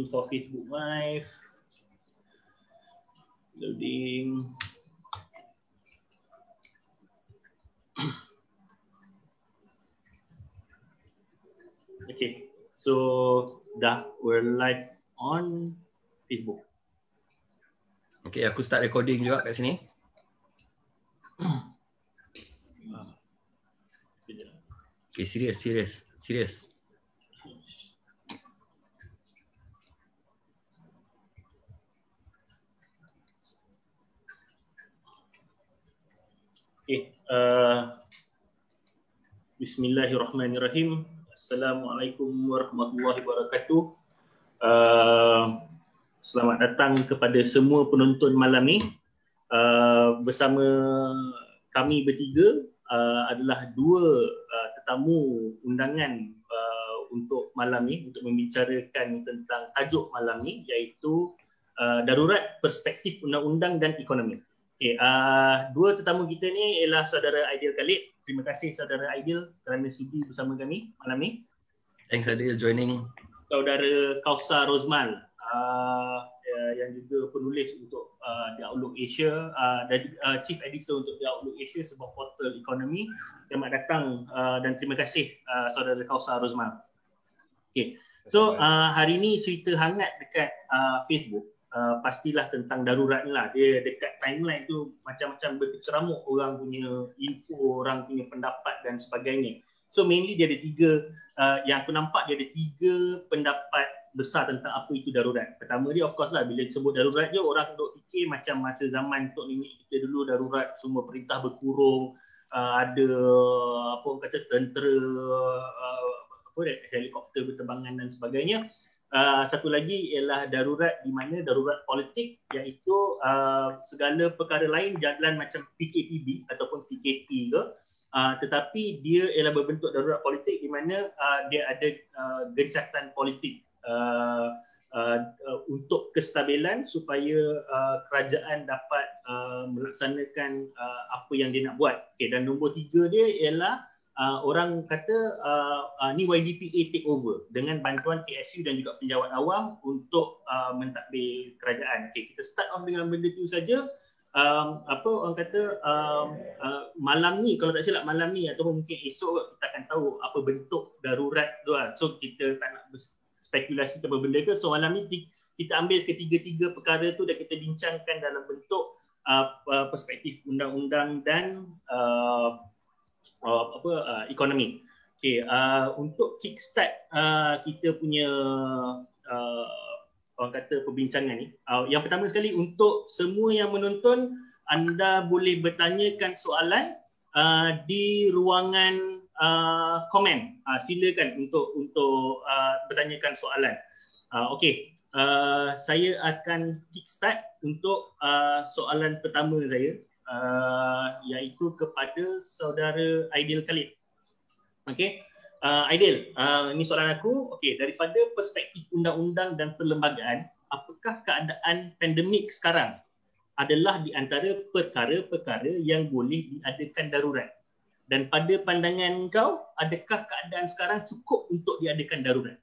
meeting for Facebook Live. Loading. Okay, so dah we're live on Facebook. Okay, aku start recording juga kat sini. Okay, serius, serius, serius. Okay, uh, Bismillahirrahmanirrahim. Assalamualaikum warahmatullahi wabarakatuh. Uh, selamat datang kepada semua penonton malam ni. Uh, bersama kami bertiga uh, adalah dua uh, tetamu undangan uh, untuk malam ni untuk membicarakan tentang tajuk malam ni iaitu uh, darurat perspektif undang-undang dan ekonomi. Okay, uh, dua tetamu kita ni ialah saudara Aidil Khalid. Terima kasih saudara Aidil kerana sudi bersama kami malam ni. Thanks Adil joining. Saudara Kausa Rozmal uh, yang juga penulis untuk uh, The Outlook Asia uh, dan uh, Chief Editor untuk The Outlook Asia sebuah portal ekonomi. Selamat datang uh, dan terima kasih uh, saudara Kausa Rozmal. Okay. So uh, hari ni cerita hangat dekat uh, Facebook uh, pastilah tentang darurat ni lah. Dia dekat timeline tu macam-macam berceramuk orang punya info, orang punya pendapat dan sebagainya. So mainly dia ada tiga, uh, yang aku nampak dia ada tiga pendapat besar tentang apa itu darurat. Pertama dia of course lah bila sebut darurat je orang duk fikir macam masa zaman Tok Nenek kita dulu darurat semua perintah berkurung, uh, ada apa orang kata tentera uh, apa helikopter berterbangan dan sebagainya. Uh, satu lagi ialah darurat di mana darurat politik iaitu uh, segala perkara lain jalan macam PKPB ataupun PKP ke uh, tetapi dia ialah berbentuk darurat politik di mana uh, dia ada uh, gencatan politik uh, uh, uh, untuk kestabilan supaya uh, kerajaan dapat uh, melaksanakan uh, apa yang dia nak buat. Okay, dan nombor tiga dia ialah uh, orang kata uh, uh, ni YDPA take over dengan bantuan KSU dan juga penjawat awam untuk uh, mentadbir kerajaan. Okay, kita start off dengan benda tu saja. Um, apa orang kata um, uh, malam ni kalau tak silap malam ni atau mungkin esok kita akan tahu apa bentuk darurat tu lah. So kita tak nak spekulasi apa benda ke. So malam ni kita ambil ketiga-tiga perkara tu dan kita bincangkan dalam bentuk uh, uh, perspektif undang-undang dan uh, uh, apa uh, ekonomi. Okay, uh, untuk kickstart uh, kita punya uh, orang kata perbincangan ni, uh, yang pertama sekali untuk semua yang menonton, anda boleh bertanyakan soalan uh, di ruangan uh, komen. Uh, silakan untuk untuk uh, bertanyakan soalan. Uh, okay, uh, saya akan kickstart untuk uh, soalan pertama saya uh, iaitu kepada saudara Aidil Khalid. Okey. Uh, Aidil, uh, ini soalan aku. Okey, daripada perspektif undang-undang dan perlembagaan, apakah keadaan pandemik sekarang adalah di antara perkara-perkara yang boleh diadakan darurat? Dan pada pandangan kau, adakah keadaan sekarang cukup untuk diadakan darurat?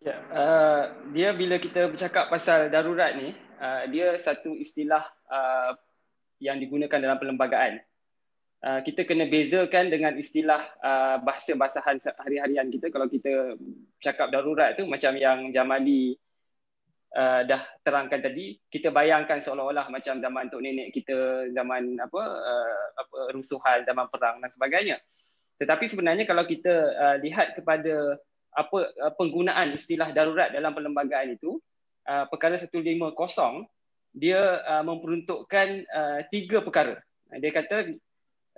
Ya, uh, dia bila kita bercakap pasal darurat ni, uh, dia satu istilah uh, yang digunakan dalam perlembagaan. Uh, kita kena bezakan dengan istilah uh, bahasa-bahasahan hari-harian kita kalau kita cakap darurat tu macam yang Jamali uh, dah terangkan tadi kita bayangkan seolah-olah macam zaman tok nenek kita zaman apa uh, apa rusuhan zaman perang dan sebagainya tetapi sebenarnya kalau kita uh, lihat kepada apa uh, penggunaan istilah darurat dalam perlembagaan itu uh, perkara 150 dia uh, memperuntukkan uh, tiga perkara. Dia kata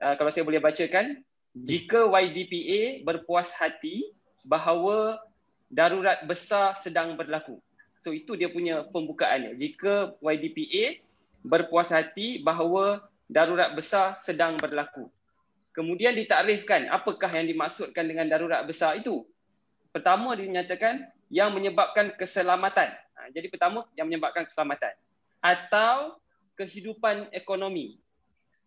uh, kalau saya boleh bacakan, jika YDPA berpuas hati bahawa darurat besar sedang berlaku. So itu dia punya pembukaannya. Jika YDPA berpuas hati bahawa darurat besar sedang berlaku. Kemudian ditakrifkan apakah yang dimaksudkan dengan darurat besar itu. Pertama dinyatakan yang menyebabkan keselamatan. Ha, jadi pertama yang menyebabkan keselamatan atau kehidupan ekonomi.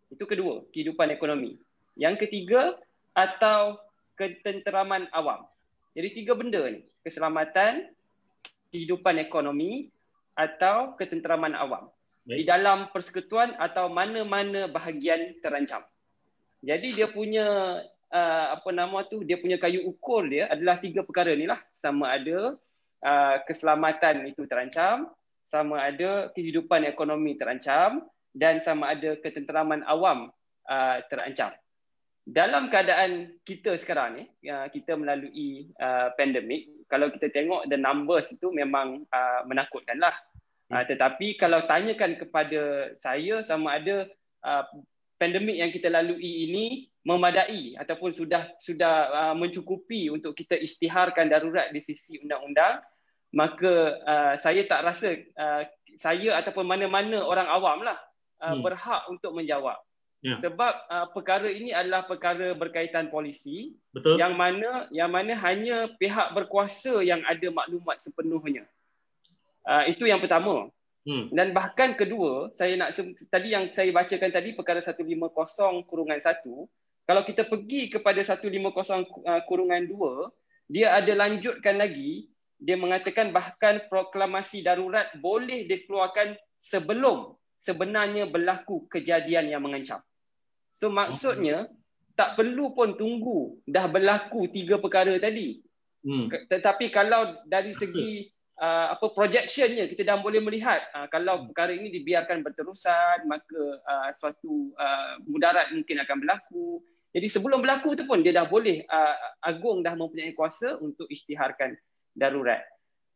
Itu kedua, kehidupan ekonomi. Yang ketiga, atau ketenteraman awam. Jadi tiga benda ni, keselamatan, kehidupan ekonomi atau ketenteraman awam. Baik. Di dalam persekutuan atau mana-mana bahagian terancam. Jadi dia punya uh, apa nama tu, dia punya kayu ukur dia adalah tiga perkara ni lah. Sama ada uh, keselamatan itu terancam, sama ada kehidupan ekonomi terancam dan sama ada ketenteraman awam uh, terancam. Dalam keadaan kita sekarang ni uh, kita melalui uh, pandemik kalau kita tengok the numbers itu memang uh, menakutkanlah uh, tetapi kalau tanyakan kepada saya sama ada uh, pandemik yang kita lalui ini memadai ataupun sudah sudah uh, mencukupi untuk kita isytiharkan darurat di sisi undang-undang maka uh, saya tak rasa uh, saya ataupun mana-mana orang awam lah uh, hmm. berhak untuk menjawab Ya. Sebab uh, perkara ini adalah perkara berkaitan polisi Betul. yang mana yang mana hanya pihak berkuasa yang ada maklumat sepenuhnya. Uh, itu yang pertama. Hmm. Dan bahkan kedua, saya nak tadi yang saya bacakan tadi perkara 150 kurungan 1, kalau kita pergi kepada 150 uh, kurungan 2, dia ada lanjutkan lagi, dia mengatakan bahkan proklamasi darurat boleh dikeluarkan sebelum sebenarnya berlaku kejadian yang mengancam. So maksudnya tak perlu pun tunggu dah berlaku tiga perkara tadi. Hmm. Tetapi kalau dari segi uh, apa projectionnya kita dah boleh melihat uh, kalau perkara ini dibiarkan berterusan maka uh, suatu uh, mudarat mungkin akan berlaku. Jadi sebelum berlaku tu pun dia dah boleh uh, agung dah mempunyai kuasa untuk isytiharkan darurat.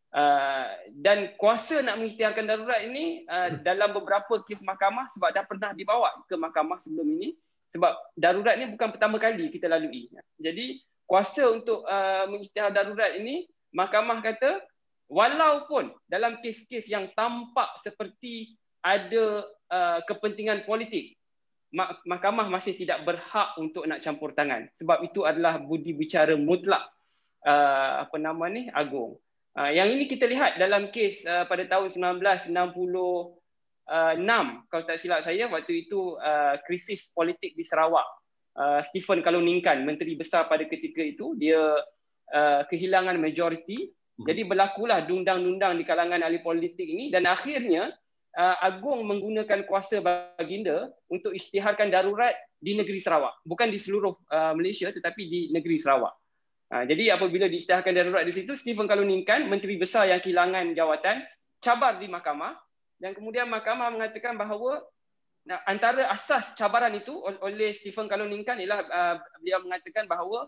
Uh, dan kuasa nak mengisytiharkan darurat ini uh, dalam beberapa kes mahkamah sebab dah pernah dibawa ke mahkamah sebelum ini sebab darurat ni bukan pertama kali kita lalui. Jadi kuasa untuk uh, mengisytihar darurat ini mahkamah kata walaupun dalam kes-kes yang tampak seperti ada uh, kepentingan politik mahkamah masih tidak berhak untuk nak campur tangan sebab itu adalah budi bicara mutlak uh, apa nama ni agung. Uh, yang ini kita lihat dalam kes uh, pada tahun 1960 uh, 6 kalau tak silap saya waktu itu uh, krisis politik di Sarawak. Uh, Stephen Kaluningkan menteri besar pada ketika itu dia uh, kehilangan majoriti hmm. jadi berlakulah dundang-dundang di kalangan ahli politik ini dan akhirnya uh, Agung menggunakan kuasa baginda untuk isytiharkan darurat di negeri Sarawak bukan di seluruh uh, Malaysia tetapi di negeri Sarawak. Uh, jadi apabila diisytiharkan darurat di situ Stephen Kaluningkan menteri besar yang kehilangan jawatan cabar di mahkamah. Dan kemudian mahkamah mengatakan bahawa antara asas cabaran itu oleh Stephen Kaluningkan ialah uh, beliau mengatakan bahawa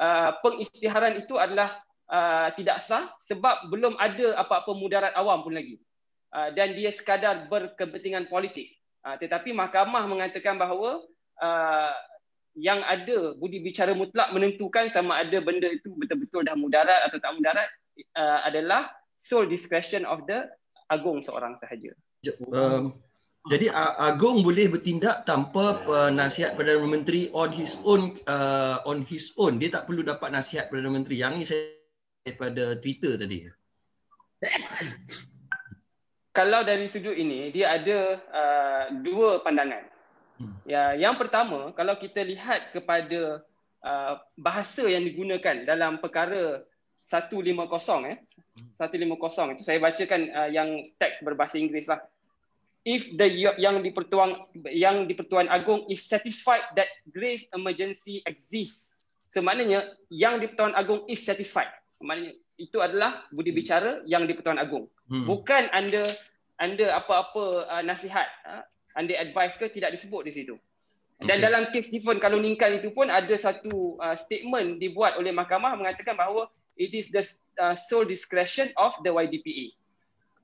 uh, pengisytiharan itu adalah uh, tidak sah sebab belum ada apa-apa mudarat awam pun lagi. Uh, dan dia sekadar berkepentingan politik. Uh, tetapi mahkamah mengatakan bahawa uh, yang ada budi bicara mutlak menentukan sama ada benda itu betul-betul dah mudarat atau tak mudarat uh, adalah sole discretion of the agung seorang sahaja. Um, jadi agung boleh bertindak tanpa nasihat perdana menteri on his own uh, on his own. Dia tak perlu dapat nasihat perdana menteri. Yang ni saya daripada Twitter tadi. Kalau dari sudut ini dia ada uh, dua pandangan. Hmm. Ya, yang pertama kalau kita lihat kepada uh, bahasa yang digunakan dalam perkara 150 eh 150 itu saya bacakan uh, yang teks berbahasa Inggeris lah if the yang dipertuang yang dipertuan agung is satisfied that grave emergency exists so maknanya yang dipertuan agung is satisfied maknanya itu adalah budi hmm. bicara yang dipertuan agung hmm. bukan anda anda apa-apa uh, nasihat uh, anda advice ke tidak disebut di situ dan okay. dalam kes Stephen Kaluningkan itu pun ada satu uh, statement dibuat oleh mahkamah mengatakan bahawa it is the uh, sole discretion of the YDPA.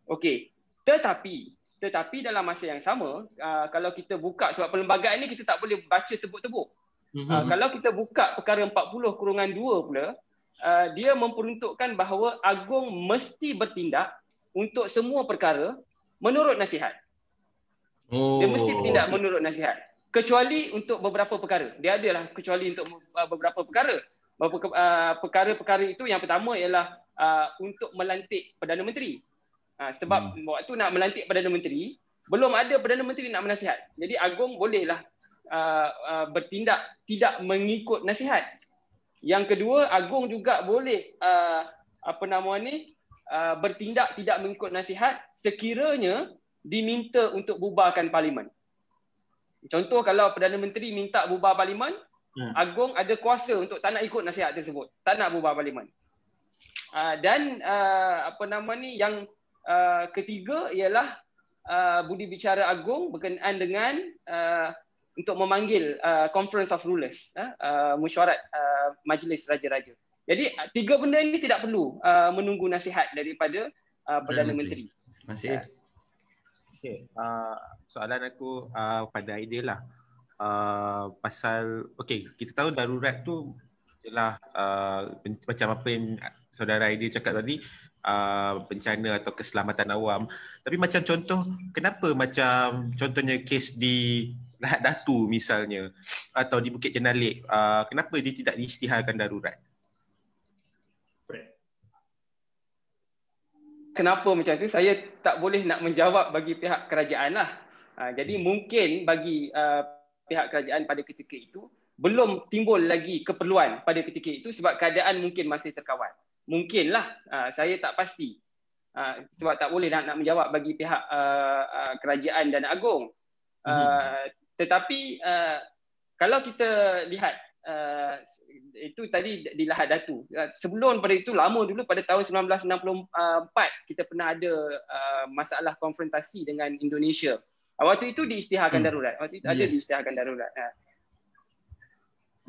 Okey. Tetapi tetapi dalam masa yang sama uh, kalau kita buka sebab perlembagaan ini kita tak boleh baca tebuk-tebuk. Mm-hmm. Uh, kalau kita buka perkara 40 kurungan 2 pula uh, dia memperuntukkan bahawa agung mesti bertindak untuk semua perkara menurut nasihat. Oh. Dia mesti bertindak menurut nasihat. Kecuali untuk beberapa perkara. Dia adalah kecuali untuk uh, beberapa perkara uh, perkara-perkara itu yang pertama ialah uh, untuk melantik Perdana Menteri. Uh, sebab hmm. waktu nak melantik Perdana Menteri, belum ada Perdana Menteri nak menasihat. Jadi Agong bolehlah uh, uh, bertindak tidak mengikut nasihat. Yang kedua, Agung juga boleh uh, apa nama ni uh, bertindak tidak mengikut nasihat sekiranya diminta untuk bubarkan parlimen. Contoh kalau Perdana Menteri minta bubar parlimen, hmm. Agung ada kuasa untuk tak nak ikut nasihat tersebut. Tak nak bubar parlimen. Uh, dan uh, apa nama ni yang uh, ketiga ialah uh, budi bicara Agung berkenaan dengan uh, untuk memanggil uh, conference of rulers uh, uh, mesyuarat uh, majlis raja-raja. Jadi uh, tiga benda ini tidak perlu uh, menunggu nasihat daripada uh, perdana menteri. Masih. Okay. Uh, soalan aku uh, pada idea lah. Uh, pasal, okay, kita tahu darurat tu ialah uh, macam apa yang saudara idea cakap tadi, uh, bencana atau keselamatan awam. Tapi macam contoh, kenapa macam contohnya kes di Lahat Datu misalnya atau di Bukit Jenalik, uh, kenapa dia tidak diisytiharkan darurat? Kenapa macam tu? Saya tak boleh nak menjawab bagi pihak kerajaan lah. Uh, jadi mungkin bagi uh, pihak kerajaan pada ketika itu belum timbul lagi keperluan pada ketika itu sebab keadaan mungkin masih terkawal. Mungkinlah, uh, saya tak pasti. Uh, sebab tak boleh nak, nak menjawab bagi pihak uh, uh, kerajaan dan agung. Uh, hmm. Tetapi uh, kalau kita lihat uh, itu tadi di Lahad Datu. Uh, sebelum pada itu lama dulu pada tahun 1964 kita pernah ada uh, masalah konfrontasi dengan Indonesia. Uh, waktu itu diisytiharkan hmm. darurat. Waktu itu yes. ada diisytiharkan darurat. Uh.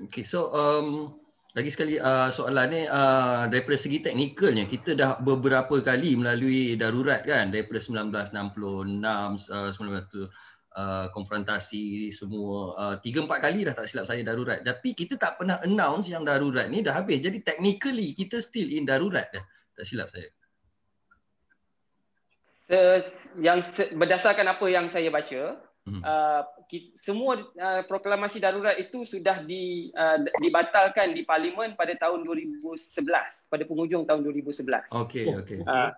Okay, so um, lagi sekali uh, soalan ni uh, daripada segi teknikalnya kita dah beberapa kali melalui darurat kan daripada 1966 uh, 19 Uh, konfrontasi semua. Uh, tiga empat kali dah tak silap saya darurat. Tapi kita tak pernah announce yang darurat ni dah habis. Jadi technically kita still in darurat dah. Tak silap saya. Yang berdasarkan apa yang saya baca hmm. uh, semua uh, proklamasi darurat itu sudah di, uh, dibatalkan di parlimen pada tahun 2011 pada penghujung tahun 2011 okey okey. Uh,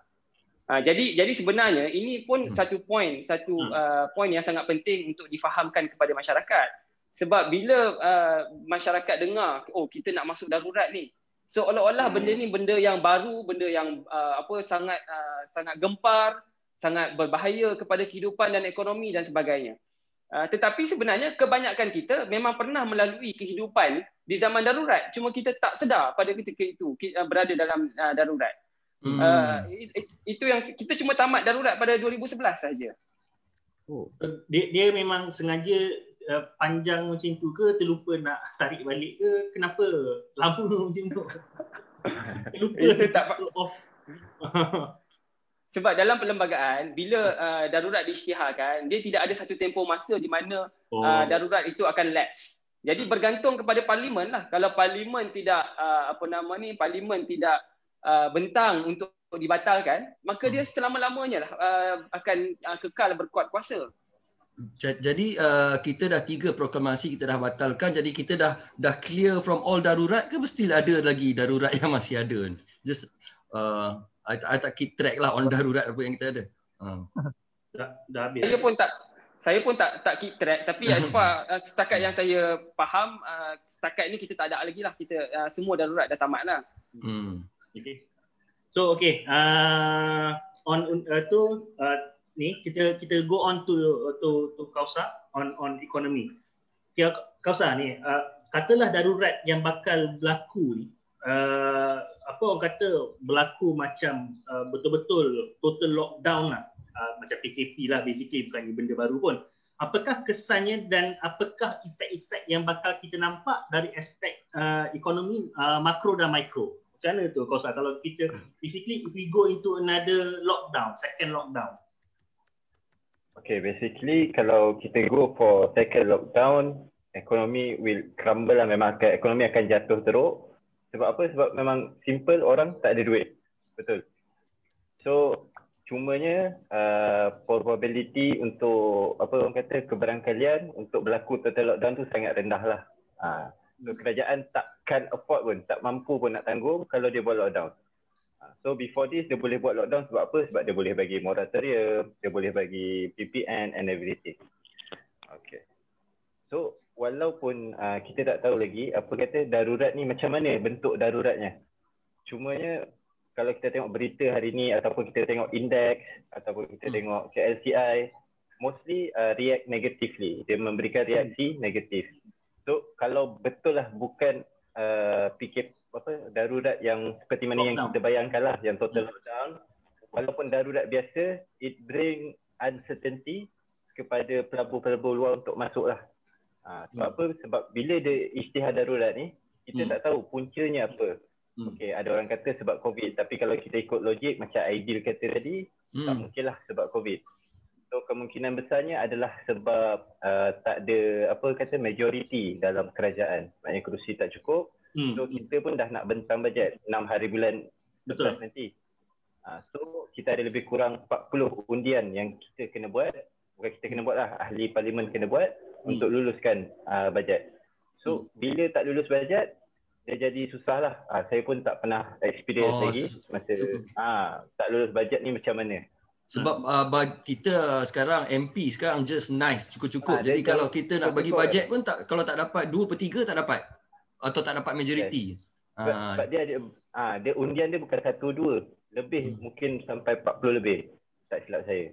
Uh, jadi jadi sebenarnya ini pun hmm. satu poin satu hmm. uh, poin yang sangat penting untuk difahamkan kepada masyarakat. Sebab bila uh, masyarakat dengar oh kita nak masuk darurat ni seolah-olah hmm. benda ni benda yang baru, benda yang uh, apa sangat uh, sangat gempar, sangat berbahaya kepada kehidupan dan ekonomi dan sebagainya. Uh, tetapi sebenarnya kebanyakan kita memang pernah melalui kehidupan di zaman darurat. Cuma kita tak sedar pada ketika itu kita berada dalam uh, darurat. Hmm. Uh, itu yang kita cuma tamat darurat pada 2011 saja. Oh. Dia, dia memang sengaja uh, panjang macam tu ke terlupa nak tarik balik ke kenapa lama macam tu? terlupa itu tak off. Sebab dalam perlembagaan bila uh, darurat diisytiharkan dia tidak ada satu tempoh masa di mana oh. uh, darurat itu akan lapse. Jadi bergantung kepada parlimen lah. Kalau parlimen tidak uh, apa nama ni parlimen tidak uh, bentang untuk dibatalkan, maka dia hmm. selama-lamanya lah uh, akan uh, kekal berkuat kuasa. Jadi uh, kita dah tiga proklamasi kita dah batalkan jadi kita dah dah clear from all darurat ke mesti ada lagi darurat yang masih ada. Just uh, I, I tak keep track lah on darurat apa yang kita ada. Uh. Dah, dah habis. Saya pun tak saya pun tak tak keep track tapi as far uh, setakat yang saya faham uh, setakat ni kita tak ada lagi lah kita uh, semua darurat dah tamat lah. Hmm. Okay. So okay, uh, on uh, tu uh, ni kita kita go on to to to Kausa on on economy. Kia Kausa ni uh, katalah darurat yang bakal berlaku ni uh, apa orang kata berlaku macam uh, betul-betul total lockdown lah uh, macam PKP lah basically bukan benda baru pun. Apakah kesannya dan apakah efek-efek yang bakal kita nampak dari aspek uh, ekonomi uh, makro dan mikro? Macam mana tu Kosa kalau kita basically if we go into another lockdown second lockdown Okay, basically kalau kita go for second lockdown, ekonomi will crumble lah memang akan, ekonomi akan jatuh teruk. Sebab apa? Sebab memang simple orang tak ada duit. Betul. So, cumanya uh, probability untuk apa orang kata keberangkalian untuk berlaku total lockdown tu sangat rendah lah. Uh, so kerajaan takkan afford pun, tak mampu pun nak tanggung kalau dia buat lockdown. Ha, so before this dia boleh buat lockdown sebab apa? Sebab dia boleh bagi moratorium, dia boleh bagi PPN and everything. Okay. So walaupun uh, kita tak tahu lagi apa kata darurat ni macam mana bentuk daruratnya. Cumanya kalau kita tengok berita hari ni ataupun kita tengok indeks ataupun kita hmm. tengok KLCI mostly uh, react negatively. Dia memberikan reaksi hmm. negatif. So kalau betul lah bukan uh, PKP apa darurat yang seperti mana lockdown. yang kita bayangkan lah yang total hmm. lockdown walaupun darurat biasa it bring uncertainty kepada pelabur-pelabur luar untuk masuk lah ha, sebab hmm. apa sebab bila dia isytihar darurat ni kita hmm. tak tahu puncanya apa hmm. okay, ada orang kata sebab covid tapi kalau kita ikut logik macam ideal kata tadi hmm. tak mungkin lah sebab covid So kemungkinan besarnya adalah sebab uh, tak ada apa kata majority dalam kerajaan. Maknanya kerusi tak cukup. Hmm. So kita pun dah nak bentang bajet 6 hari bulan Betul. nanti. Uh, so kita ada lebih kurang 40 undian yang kita kena buat. Bukan kita kena buat lah, ahli parlimen kena buat hmm. untuk luluskan uh, bajet. So hmm. bila tak lulus bajet, dia jadi susah lah. Uh, saya pun tak pernah experience oh, lagi masa uh, tak lulus bajet ni macam mana. Sebab hmm. uh, kita sekarang MP sekarang just nice cukup-cukup. Ha, Jadi kalau kita nak bagi bajet pun tak kalau tak dapat 2 per 3 tak dapat. Atau tak dapat majoriti. Yes. Sebab, uh. sebab dia ada ah dia undian dia bukan satu dua, lebih hmm. mungkin sampai 40 lebih. Tak silap saya.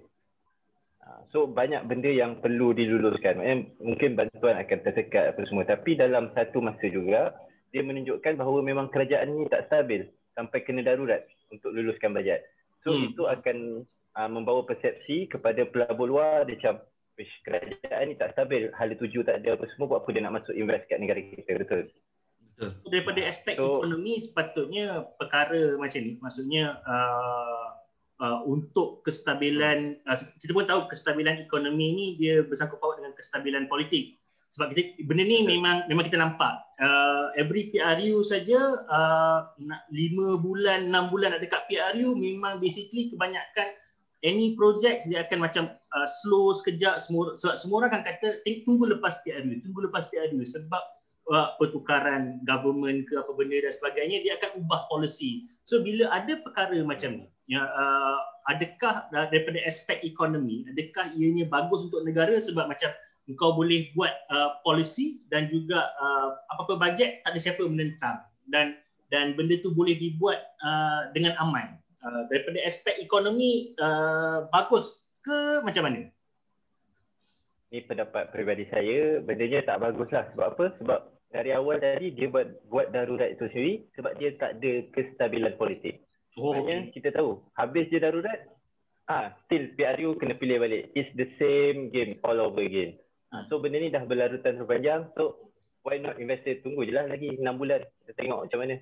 So banyak benda yang perlu diluluskan. Mungkin bantuan akan tersekat apa semua. Tapi dalam satu masa juga, dia menunjukkan bahawa memang kerajaan ni tak stabil sampai kena darurat untuk luluskan bajet. So hmm. itu akan uh, membawa persepsi kepada pelabur luar. Dia macam wish kerajaan ni tak stabil. Hala tuju tak ada apa semua. Buat apa dia nak masuk invest kat negara kita? Betul. Betul. Daripada aspek so, ekonomi sepatutnya perkara macam ni. Maksudnya uh, uh, untuk kestabilan uh, kita pun tahu kestabilan ekonomi ni dia bersangkut paut dengan kestabilan politik. Sebab kita benda ni memang memang kita nampak. Uh, every PRU saja uh, 5 bulan 6 bulan ada kat PRU memang basically kebanyakan any project dia akan macam uh, slow sekejap semua sebab semua orang akan kata tunggu lepas PRU tunggu lepas PRU sebab uh, pertukaran government ke apa benda dan sebagainya dia akan ubah policy. So bila ada perkara macam ni ya uh, adakah daripada aspek ekonomi adakah ianya bagus untuk negara sebab macam kau boleh buat uh, policy dan juga uh, apa-apa bajet tak ada siapa menentang. Dan dan benda tu boleh dibuat uh, dengan aman uh, daripada aspek ekonomi uh, bagus ke macam mana? Ini pendapat peribadi saya, bendanya tak bagus lah. Sebab apa? Sebab dari awal tadi dia buat buat darurat itu sendiri sebab dia tak ada kestabilan politik. Oh, Maksudnya okay. kita tahu, habis dia darurat, ah still PRU kena pilih balik. It's the same game all over again. Ah, so benda ni dah berlarutan terpanjang. So why not investor tunggu je lah lagi 6 bulan. Kita tengok macam mana.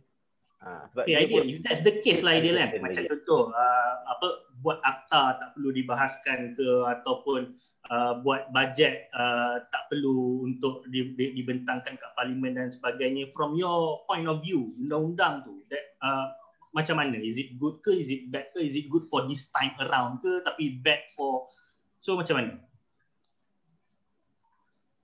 Ha, sebab okay, ideal. If that's the case lah ideal kan. Macam dia. contoh, uh, apa buat akta tak perlu dibahaskan ke ataupun uh, buat bajet uh, tak perlu untuk di, di, dibentangkan kat parlimen dan sebagainya. From your point of view, undang-undang tu, that, uh, macam mana? Is it good ke? Is it bad ke? Is it good for this time around ke? Tapi bad for... So macam mana?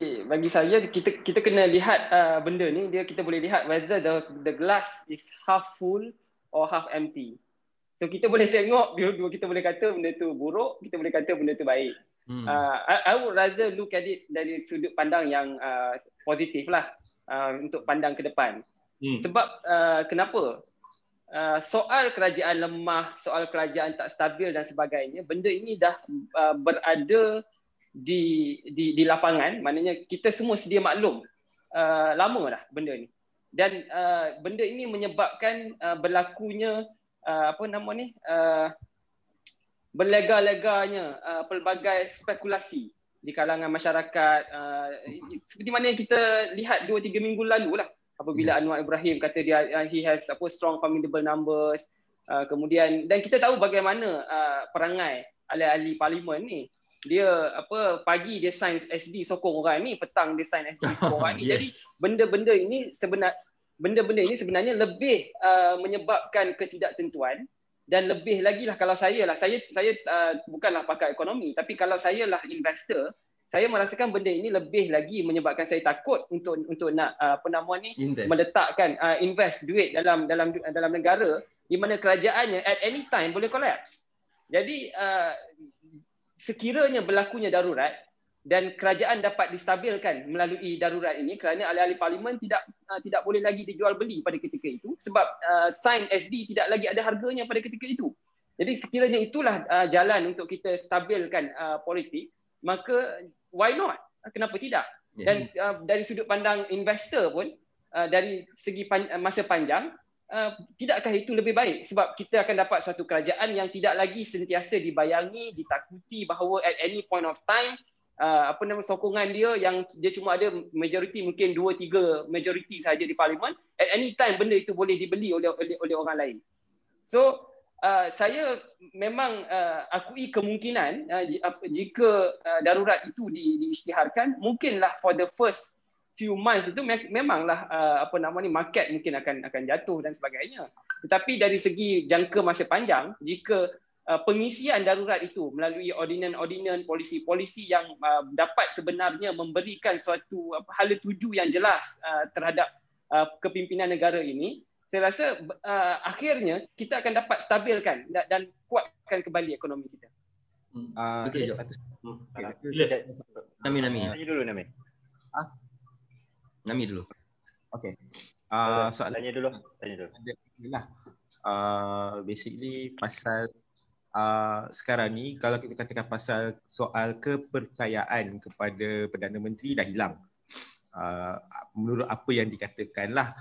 Okay, bagi saya kita kita kena lihat uh, benda ni dia kita boleh lihat whether the the glass is half full or half empty. So kita boleh tengok dua-dua kita boleh kata benda tu buruk, kita boleh kata benda tu baik. Hmm. Uh, I, I would rather look at it dari sudut pandang yang uh, positif lah uh, untuk pandang ke depan. Hmm. Sebab uh, kenapa? Uh, soal kerajaan lemah, soal kerajaan tak stabil dan sebagainya, benda ini dah uh, berada di di di lapangan maknanya kita semua sedia maklum uh, lama dah benda ni. Dan uh, benda ini menyebabkan uh, berlakunya uh, apa nama ni uh, berlega-leganya uh, pelbagai spekulasi di kalangan masyarakat uh, seperti mana yang kita lihat 2 3 minggu lalu lah. Apabila hmm. Anwar Ibrahim kata dia uh, he has apa strong formidable numbers uh, kemudian dan kita tahu bagaimana uh, perangai ahli-ahli parlimen ni dia apa pagi dia sign SD sokong orang ni petang dia sign SD sokong orang ni yes. jadi benda-benda ini sebenar benda-benda ini sebenarnya lebih uh, menyebabkan ketidaktentuan dan lebih lagi lah kalau saya lah saya saya uh, bukanlah pakar ekonomi tapi kalau saya lah investor saya merasakan benda ini lebih lagi menyebabkan saya takut untuk untuk nak uh, apa nama ni invest. meletakkan uh, invest duit dalam dalam dalam negara di mana kerajaannya at any time boleh collapse jadi uh, sekiranya berlakunya darurat dan kerajaan dapat distabilkan melalui darurat ini kerana ahli-ahli parlimen tidak uh, tidak boleh lagi dijual beli pada ketika itu sebab uh, sign SD tidak lagi ada harganya pada ketika itu. Jadi sekiranya itulah uh, jalan untuk kita stabilkan uh, politik, maka why not? Kenapa tidak? Dan uh, dari sudut pandang investor pun uh, dari segi pan- masa panjang uh, tidakkah itu lebih baik? Sebab kita akan dapat suatu kerajaan yang tidak lagi sentiasa dibayangi, ditakuti bahawa at any point of time uh, apa nama sokongan dia yang dia cuma ada majoriti mungkin 2 3 majoriti saja di parlimen at any time benda itu boleh dibeli oleh oleh, oleh orang lain. So uh, saya memang uh, akui kemungkinan uh, jika uh, darurat itu di diisytiharkan mungkinlah for the first few months itu me- memanglah uh, apa nama ni market mungkin akan akan jatuh dan sebagainya tetapi dari segi jangka masa panjang jika uh, pengisian darurat itu melalui ordinan-ordinan polisi-polisi yang uh, dapat sebenarnya memberikan suatu uh, hala tuju yang jelas uh, terhadap uh, kepimpinan negara ini saya rasa uh, akhirnya kita akan dapat stabilkan dan, dan kuatkan kembali ekonomi kita. Uh, Okey, jom. Nami, Nami. Tanya dulu, Nami. Ah? Nami dulu. Okey. Uh, soalan tanya dulu. Tanya dulu. Lah. Uh, basically pasal uh, sekarang ni kalau kita katakan pasal soal kepercayaan kepada Perdana Menteri dah hilang. Uh, menurut apa yang dikatakan lah.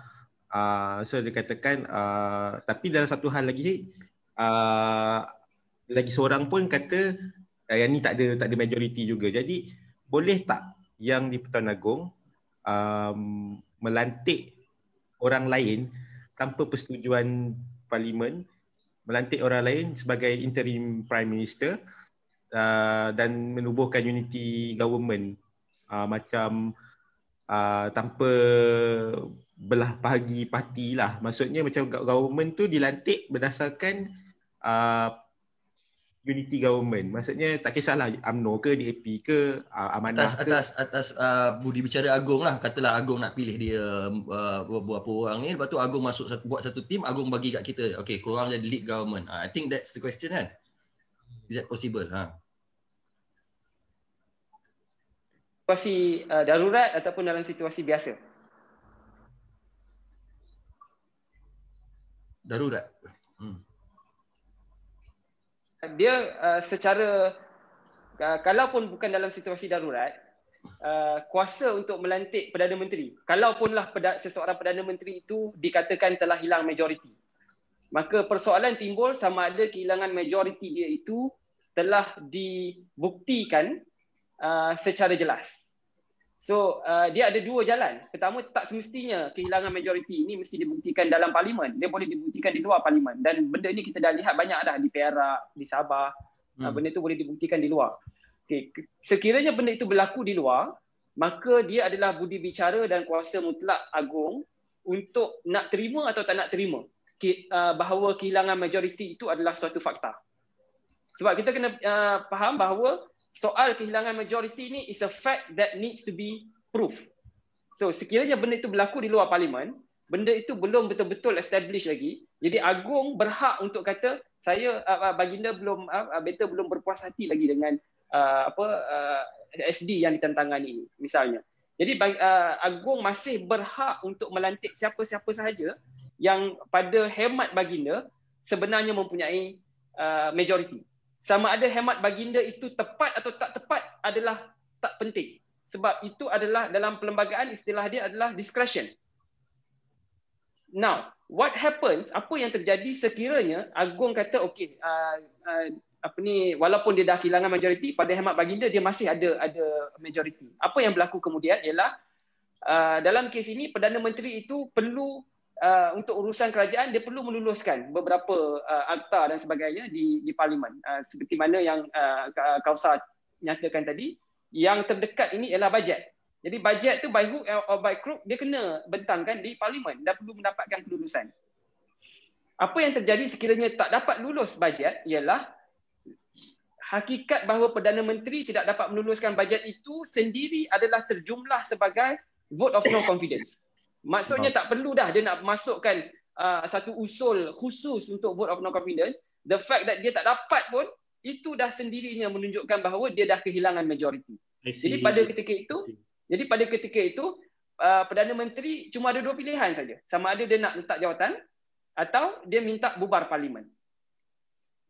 Uh, so dikatakan uh, tapi dalam satu hal lagi uh, lagi seorang pun kata uh, yang ni tak ada tak ada majoriti juga. Jadi boleh tak yang di Pertuan Agong um, melantik orang lain tanpa persetujuan parlimen melantik orang lain sebagai interim prime minister uh, dan menubuhkan unity government uh, macam uh, tanpa belah bahagi parti lah. Maksudnya macam government tu dilantik berdasarkan uh, unity government. Maksudnya tak kisahlah AMNO ke DAP ke uh, Amanah atas, ke. Atas atas uh, budi bicara Agong lah. Katalah Agong nak pilih dia uh, beberapa orang ni. Lepas tu Agong masuk satu, buat satu tim. Agong bagi kat kita. Okay, korang jadi lead government. Uh, I think that's the question kan. Is that possible? Ha. Situasi uh, darurat ataupun dalam situasi biasa? Darurat. Dia uh, secara uh, kalaupun bukan dalam situasi darurat uh, kuasa untuk melantik Perdana Menteri kalaupunlah peda- seseorang Perdana Menteri itu dikatakan telah hilang majoriti maka persoalan timbul sama ada kehilangan majoriti dia itu telah dibuktikan uh, secara jelas So uh, dia ada dua jalan. Pertama tak semestinya kehilangan majoriti ini mesti dibuktikan dalam parlimen. Dia boleh dibuktikan di luar parlimen dan benda ini kita dah lihat banyak dah di Perak, di Sabah. Hmm. Uh, benda itu boleh dibuktikan di luar. Okay. Sekiranya benda itu berlaku di luar, maka dia adalah budi bicara dan kuasa mutlak agung untuk nak terima atau tak nak terima ke, uh, bahawa kehilangan majoriti itu adalah suatu fakta. Sebab kita kena uh, faham bahawa soal kehilangan majoriti ni is a fact that needs to be proof. So sekiranya benda itu berlaku di luar parlimen, benda itu belum betul-betul establish lagi. Jadi Agung berhak untuk kata saya uh, baginda belum uh, better belum berpuas hati lagi dengan uh, apa uh, SD yang ditentangani ini misalnya. Jadi uh, Agung masih berhak untuk melantik siapa-siapa sahaja yang pada hemat baginda sebenarnya mempunyai uh, majoriti sama ada hemat baginda itu tepat atau tak tepat adalah tak penting. Sebab itu adalah dalam perlembagaan istilah dia adalah discretion. Now what happens apa yang terjadi sekiranya agung kata okey uh, uh, apa ni walaupun dia dah kehilangan majoriti pada hemat baginda dia masih ada ada majoriti. Apa yang berlaku kemudian ialah uh, dalam kes ini perdana menteri itu perlu uh, untuk urusan kerajaan dia perlu meluluskan beberapa uh, akta dan sebagainya di di parlimen. Uh, seperti mana yang uh, Kausa nyatakan tadi yang terdekat ini ialah bajet. Jadi bajet tu by hook or by crook dia kena bentangkan di parlimen dan perlu mendapatkan kelulusan. Apa yang terjadi sekiranya tak dapat lulus bajet ialah hakikat bahawa Perdana Menteri tidak dapat meluluskan bajet itu sendiri adalah terjumlah sebagai vote of no confidence. Maksudnya tak perlu dah dia nak masukkan uh, satu usul khusus untuk vote of no confidence. The fact that dia tak dapat pun itu dah sendirinya menunjukkan bahawa dia dah kehilangan majoriti. Jadi pada ketika itu, jadi pada ketika itu uh, Perdana Menteri cuma ada dua pilihan saja. Sama ada dia nak letak jawatan atau dia minta bubar parlimen.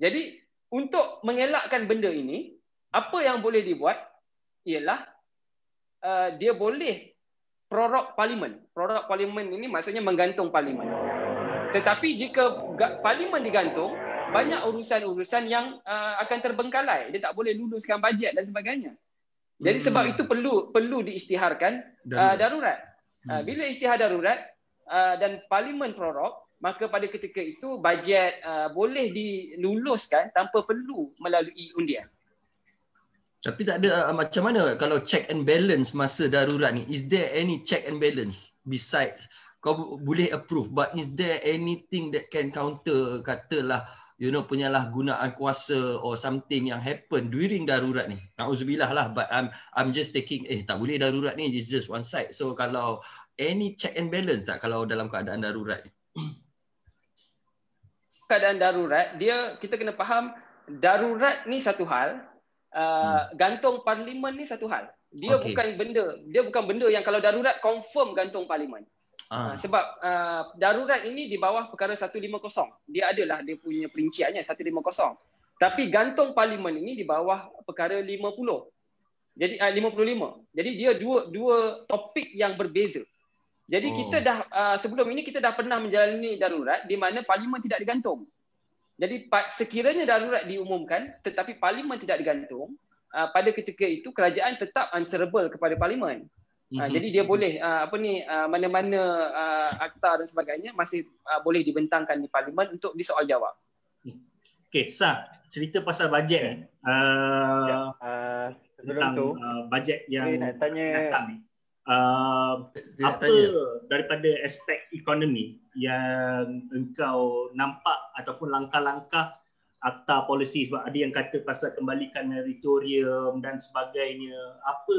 Jadi untuk mengelakkan benda ini, apa yang boleh dibuat ialah uh, dia boleh prorok parlimen. Prorok parlimen ini maksudnya menggantung parlimen. Tetapi jika parlimen digantung, banyak urusan-urusan yang uh, akan terbengkalai. Dia tak boleh luluskan bajet dan sebagainya. Jadi Hmm. sebab itu perlu perlu diisytiharkan uh, darurat. Uh, Hmm. bila isytihar darurat uh, dan parlimen prorok, maka pada ketika itu bajet uh, boleh diluluskan tanpa perlu melalui undian. Tapi tak ada uh, macam mana kalau check and balance masa darurat ni? Is there any check and balance besides kau bo- boleh approve but is there anything that can counter katalah you know penyalahgunaan kuasa or something yang happen during darurat ni? Nauzubillah lah but I'm I'm just taking eh tak boleh darurat ni it's just one side. So kalau any check and balance tak kalau dalam keadaan darurat ni? Keadaan darurat, dia kita kena faham darurat ni satu hal, uh, gantung parlimen ni satu hal. Dia Okey. bukan benda, dia bukan benda yang kalau darurat confirm gantung parlimen. Ah. Uh, sebab uh, darurat ini di bawah perkara 150. Dia adalah dia punya perinciannya 150. Tapi gantung parlimen ini di bawah perkara 50. Jadi uh, 55. Jadi dia dua dua topik yang berbeza. Jadi Oh. kita dah uh, sebelum ini kita dah pernah menjalani darurat di mana parlimen tidak digantung. Jadi sekiranya darurat diumumkan tetapi parlimen tidak digantung, uh, pada ketika itu kerajaan tetap answerable kepada parlimen. Uh, Mhm. jadi dia boleh uh, apa ni uh, mana-mana uh, akta dan sebagainya masih uh, boleh dibentangkan di parlimen untuk disoal jawab. Okey, Sah, cerita pasal bajet ni. Uh, Ya, uh, sebelum tentang tu, uh, bajet yang nak tanya datang ni. Uh, Dia apa tanya. daripada aspek ekonomi yang engkau nampak ataupun langkah-langkah akta polisi sebab ada yang kata pasal kembalikan meritorium dan sebagainya. Apa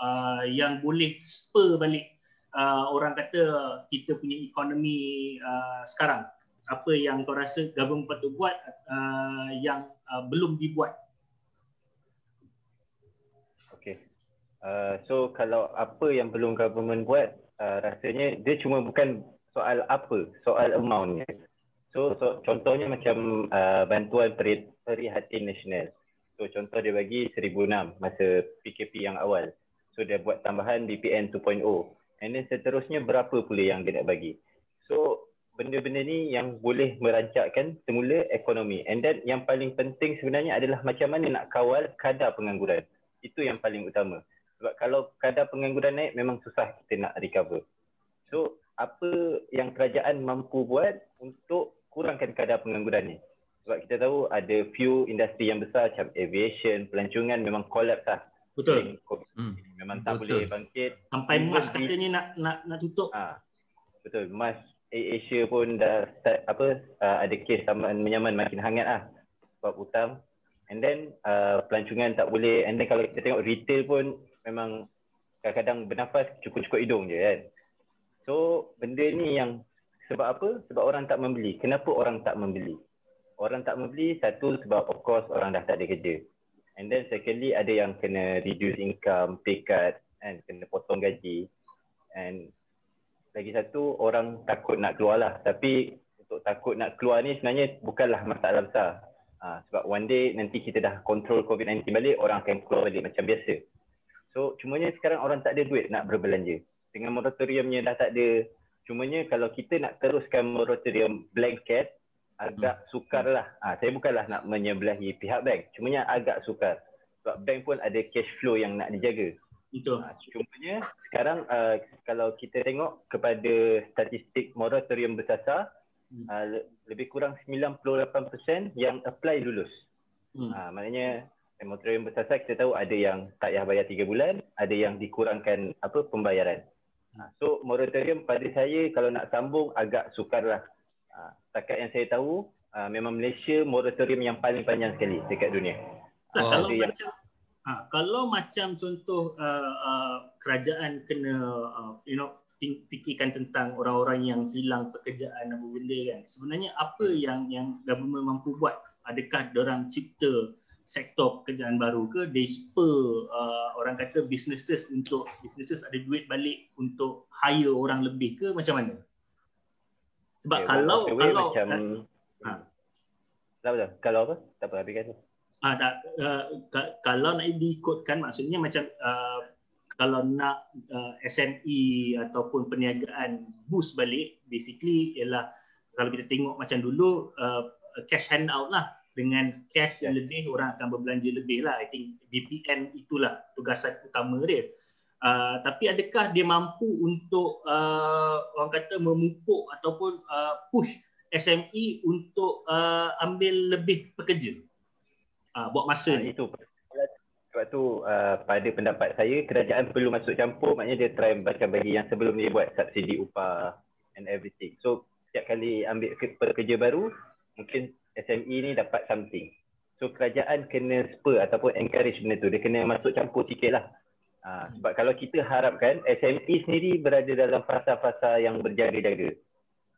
uh, yang boleh spur balik uh, orang kata kita punya ekonomi uh, sekarang? Apa yang kau rasa government patut buat uh, yang uh, belum dibuat Okay. Uh, so kalau apa yang belum government buat, uh, rasanya dia cuma bukan soal apa, soal amountnya. So, so contohnya macam uh, bantuan peri, perihatin nasional. So contoh dia bagi 1006 masa PKP yang awal. So dia buat tambahan BPN 2.0. And then seterusnya berapa pula yang dia nak bagi. So benda-benda ni yang boleh merancakkan semula ekonomi. And then yang paling penting sebenarnya adalah macam mana nak kawal kadar pengangguran. Itu yang paling utama. Sebab kalau kadar pengangguran naik memang susah kita nak recover. So apa yang kerajaan mampu buat untuk kurangkan kadar pengangguran ni? Sebab kita tahu ada few industri yang besar macam aviation, pelancongan memang collapse lah. betul Hmm. Memang tak Betul. boleh bangkit. sampai mas katanya nak nak nak tutup Ah, betul. Mas Asia pun dah start apa uh, ada kes taman menyaman makin hangat lah sebab hutang. And then uh, pelancongan tak boleh. And then kalau kita tengok retail pun memang kadang-kadang bernafas cukup-cukup hidung je kan. So benda ni yang sebab apa? Sebab orang tak membeli. Kenapa orang tak membeli? Orang tak membeli satu sebab of course orang dah tak ada kerja. And then secondly ada yang kena reduce income, pay cut, and kena potong gaji. And lagi satu orang takut nak keluar lah. Tapi untuk takut nak keluar ni sebenarnya bukanlah masalah besar. Ha, sebab one day nanti kita dah control COVID-19 balik, orang akan keluar balik macam biasa. So cumanya sekarang orang tak ada duit nak berbelanja. Dengan moratoriumnya dah tak ada. Cumanya kalau kita nak teruskan moratorium blanket, agak sukar lah. Ha, saya bukanlah nak menyebelahi pihak bank. Cumanya agak sukar. Sebab bank pun ada cash flow yang nak dijaga. itu Ha, cumanya sekarang uh, kalau kita tengok kepada statistik moratorium bersasar Hmm. uh, le- lebih kurang 98% yang apply lulus. hmm. Ha, maknanya moratorium bersasar kita tahu ada yang tak payah bayar 3 bulan, ada yang dikurangkan apa pembayaran. Ha, so moratorium pada saya kalau nak sambung agak sukar lah. Ha, setakat yang saya tahu uh, memang Malaysia moratorium yang paling panjang sekali dekat dunia. Tak, Oh. kalau Ada yang- macam ha, kalau macam contoh uh, uh, kerajaan kena uh, you know fikirkan tentang orang-orang yang hilang pekerjaan apa benda kan. Sebenarnya apa yang yang government mampu buat? Adakah orang cipta sektor pekerjaan baru ke they spur uh, orang kata businesses untuk businesses ada duit balik untuk hire orang lebih ke macam mana? Sebab okay, kalau kalau macam ha. tak apa kalau apa? Tak apa habis kata ah tak uh, kalau nak diikutkan maksudnya macam uh, kalau nak uh, SME ataupun perniagaan boost balik basically ialah kalau kita tengok macam dulu uh, cash handout lah dengan cash yang lebih orang akan berbelanja lebih lah. I think BPN itulah tugasan utama dia. Uh, tapi adakah dia mampu untuk uh, orang kata memupuk ataupun uh, push SME untuk uh, ambil lebih pekerja? Uh, buat masa uh, Itu. Sebab tu uh, pada pendapat saya kerajaan perlu masuk campur maknanya dia try macam bagi yang sebelum dia buat subsidi upah and everything. So setiap kali ambil pekerja baru mungkin SME ni dapat something. So kerajaan kena spur ataupun encourage benda tu. Dia kena masuk campur sikit lah. Ha, sebab kalau kita harapkan SME sendiri berada dalam fasa-fasa yang berjaga-jaga.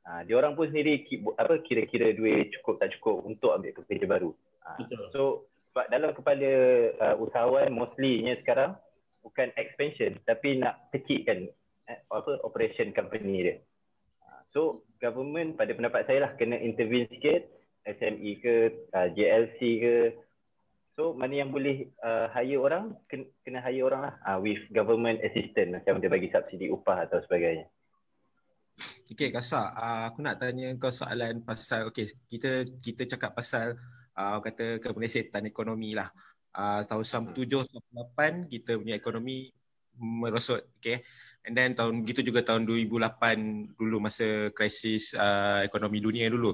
Ha, dia orang pun sendiri apa kira-kira duit cukup tak cukup untuk ambil pekerja baru. Ha, so sebab dalam kepala uh, usahawan mostly nya sekarang bukan expansion tapi nak kecilkan eh, apa operation company dia. Ha, so government pada pendapat saya lah kena intervene sikit SME ke, uh, JLC ke. So mana yang boleh uh, hire orang, kena, kena hire orang lah uh, with government assistance macam dia bagi subsidi upah atau sebagainya. Okay Kasa, uh, aku nak tanya kau soalan pasal, okay kita kita cakap pasal uh, kata kemerisitan ekonomi lah. Uh, tahun 97-98 kita punya ekonomi merosot, okay. And then tahun gitu juga tahun 2008 dulu masa krisis uh, ekonomi dunia dulu.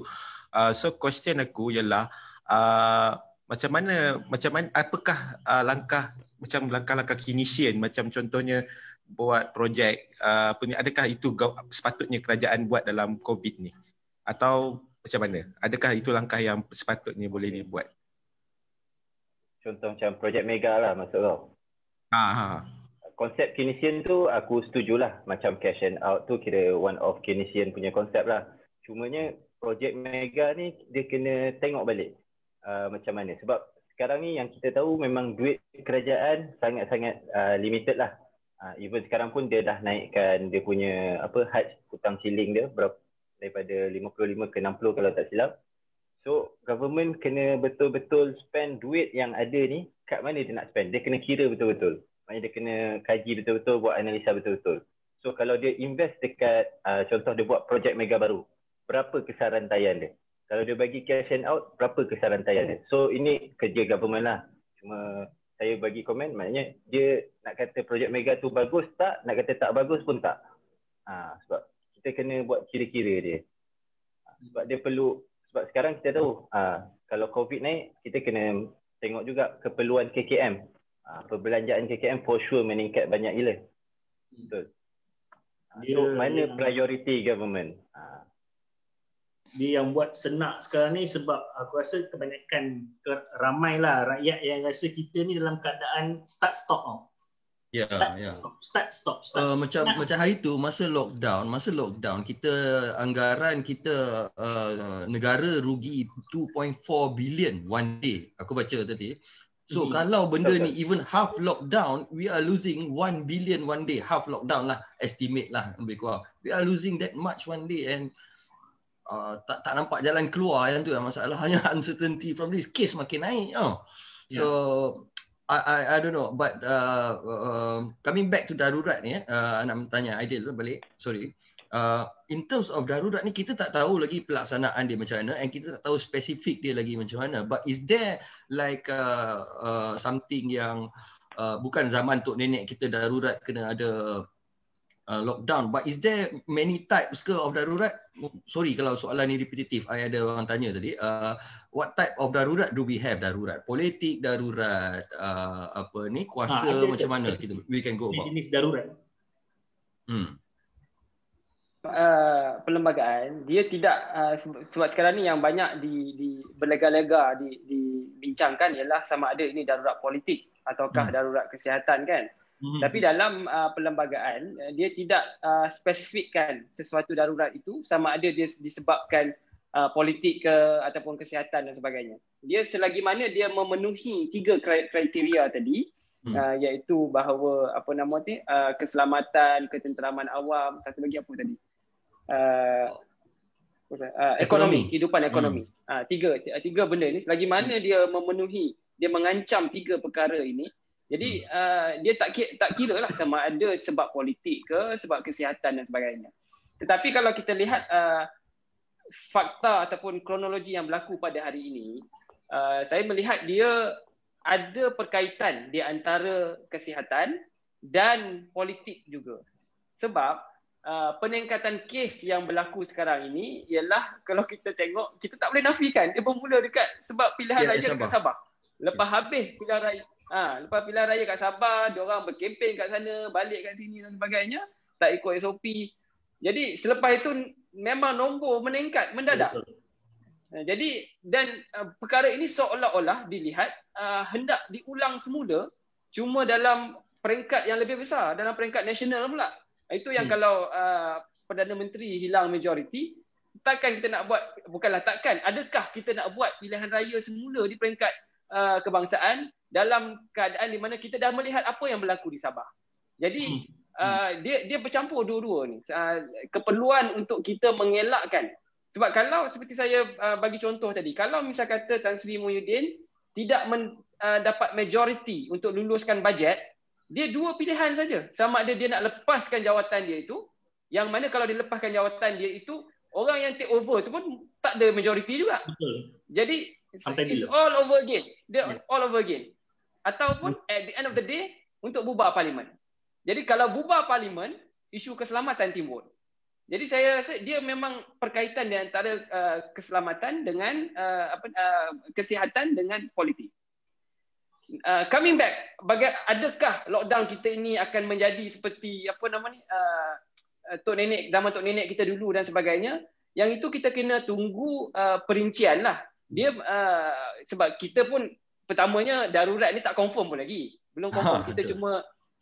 Uh, so question aku ialah uh, macam mana macam mana apakah uh, langkah macam langkah-langkah kinesian macam contohnya buat projek uh, apa ni adakah itu sepatutnya kerajaan buat dalam covid ni? Atau macam mana? Adakah itu langkah yang sepatutnya boleh dibuat contoh macam projek mega lah maksud kau. Ha, ha. konsep kinesian tu aku setujulah macam cash and out tu kira one of kinesian punya konsep lah. Cumanya projek mega ni dia kena tengok balik uh, macam mana. Sebab sekarang ni yang kita tahu memang duit kerajaan sangat-sangat uh, limited lah. Uh, even sekarang pun dia dah naikkan dia punya apa had hutang siling dia berapa daripada 55 ke 60 kalau tak silap. So government kena betul-betul spend duit yang ada ni kat mana dia nak spend? Dia kena kira betul-betul. Maknanya dia kena kaji betul-betul buat analisa betul-betul. So kalau dia invest dekat uh, contoh dia buat projek mega baru berapa kesaran tayan dia. Kalau dia bagi cash and out, berapa kesaran tayan dia. So ini kerja government lah. Cuma saya bagi komen maknanya dia nak kata projek mega tu bagus tak, nak kata tak bagus pun tak. Ha, sebab kita kena buat kira-kira dia. Ha, sebab dia perlu, sebab sekarang kita tahu ha, kalau COVID naik, kita kena tengok juga keperluan KKM. Ha, perbelanjaan KKM for sure meningkat banyak gila. Betul. Ha, so mana priority government? Ha, dia yang buat senak sekarang ni sebab aku rasa kebanyakan ramailah rakyat yang rasa kita ni dalam keadaan start stop tau. Ya, start, ya. Stop, start stop. Start, uh, macam nah. macam hari tu masa lockdown, masa lockdown kita anggaran kita uh, negara rugi 2.4 billion one day. Aku baca tadi. So hmm. kalau benda ni even half lockdown, we are losing 1 billion one day. Half lockdown lah, estimate lah lebih kurang. We are losing that much one day and uh, tak tak nampak jalan keluar yang tu yang masalah hanya uncertainty from this case makin naik oh. so yeah. I, I I don't know but uh, uh, coming back to darurat ni uh, nak tanya Aidil balik sorry uh, in terms of darurat ni kita tak tahu lagi pelaksanaan dia macam mana and kita tak tahu spesifik dia lagi macam mana but is there like uh, uh, something yang uh, bukan zaman tok nenek kita darurat kena ada uh, lockdown but is there many types ke of darurat sorry kalau soalan ni repetitif I ada orang tanya tadi uh, what type of darurat do we have? Darurat politik darurat uh, apa ni kuasa ha, macam mana? Kita we can go about. jenis darurat. Hmm. Uh, perlembagaan dia tidak uh, sebab sekarang ni yang banyak di di berlega-lega di dibincangkan ialah sama ada ini darurat politik ataukah hmm. darurat kesihatan kan Hmm. Tapi dalam uh, perlembagaan uh, dia tidak uh, spesifikkan sesuatu darurat itu sama ada dia disebabkan uh, politik ke ataupun kesihatan dan sebagainya. Dia selagi mana dia memenuhi tiga kriteria tadi hmm. uh, iaitu bahawa apa nama tu uh, keselamatan, ketenteraman awam, satu lagi apa tadi? Uh, uh, ekonomi, kehidupan ekonomi. Hmm. Uh, tiga tiga benda ni selagi mana hmm. dia memenuhi, dia mengancam tiga perkara ini, jadi hmm. uh, dia tak kira, tak kira lah sama ada sebab politik ke, sebab kesihatan dan sebagainya. Tetapi kalau kita lihat uh, fakta ataupun kronologi yang berlaku pada hari ini, uh, saya melihat dia ada perkaitan di antara kesihatan dan politik juga. Sebab uh, peningkatan kes yang berlaku sekarang ini ialah kalau kita tengok, kita tak boleh nafikan dia bermula dekat sebab pilihan ya, raya dekat Sabah. Lepas ya. habis pilihan raya, Ha, lepas pilihan raya kat Sabah, dia orang berkempen kat sana, balik kat sini dan sebagainya, tak ikut SOP. Jadi selepas itu memang nombor meningkat mendadak. Ha, jadi dan uh, perkara ini seolah-olah dilihat uh, hendak diulang semula cuma dalam peringkat yang lebih besar, dalam peringkat nasional pula. Itu yang hmm. kalau uh, Perdana Menteri hilang majoriti, takkan kita nak buat, bukanlah takkan, adakah kita nak buat pilihan raya semula di peringkat uh, kebangsaan dalam keadaan di mana kita dah melihat apa yang berlaku di Sabah. Jadi hmm. uh, dia dia bercampur dua-dua ni. Uh, keperluan untuk kita mengelakkan sebab kalau seperti saya uh, bagi contoh tadi, kalau misal kata Tan Sri Muhyiddin tidak men, uh, dapat majoriti untuk luluskan bajet, dia dua pilihan saja. Sama ada dia nak lepaskan jawatan dia itu, yang mana kalau dia lepaskan jawatan dia itu, orang yang take over tu pun tak ada majoriti juga. Betul. Jadi it's all over again. Dia yeah. all over again ataupun hmm. at the end of the day untuk bubar parlimen. Jadi kalau bubar parlimen, isu keselamatan timbul. Jadi saya rasa dia memang perkaitan di antara uh, keselamatan dengan uh, apa uh, kesihatan dengan politik. Uh, coming back, baga- adakah lockdown kita ini akan menjadi seperti apa nama ni uh, uh, tok nenek zaman tok nenek kita dulu dan sebagainya? Yang itu kita kena tunggu uh, perincian lah. Dia uh, sebab kita pun pertamanya darurat ni tak confirm pun lagi. Belum confirm. Ha, kita betul. cuma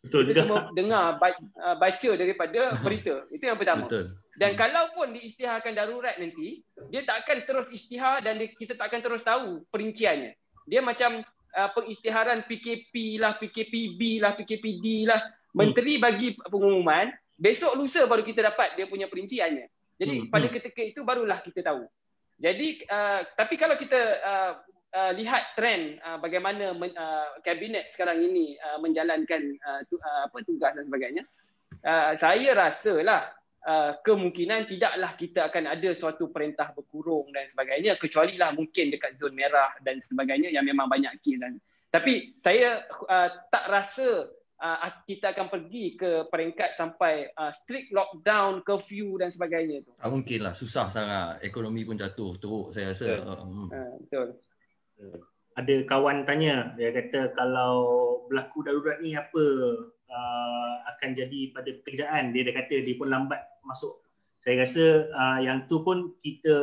betul kita juga. cuma dengar uh, baca daripada berita. Itu yang pertama. Betul. Dan hmm. kalau pun diisytiharkan darurat nanti, dia tak akan terus isytihar dan kita tak akan terus tahu perinciannya. Dia macam uh, pengisytiharan PKP lah, PKPB lah, PKPD lah. Hmm. Menteri bagi pengumuman, besok lusa baru kita dapat dia punya perinciannya. Jadi hmm. pada ketika itu barulah kita tahu. Jadi uh, tapi kalau kita uh, uh, lihat trend uh, bagaimana men, uh, kabinet sekarang ini uh, menjalankan uh, tu, uh, apa tugas dan sebagainya uh, saya rasalah uh, kemungkinan tidaklah kita akan ada suatu perintah berkurung dan sebagainya kecuali lah mungkin dekat zon merah dan sebagainya yang memang banyak kes dan tapi saya uh, tak rasa uh, kita akan pergi ke peringkat sampai uh, strict lockdown, curfew dan sebagainya tu. Tak mungkin lah, susah sangat. Ekonomi pun jatuh teruk saya rasa. Betul. Uh, uh, betul ada kawan tanya dia kata kalau berlaku darurat ni apa uh, akan jadi pada pekerjaan? Dia dah kata dia pun lambat masuk. Saya rasa uh, yang tu pun kita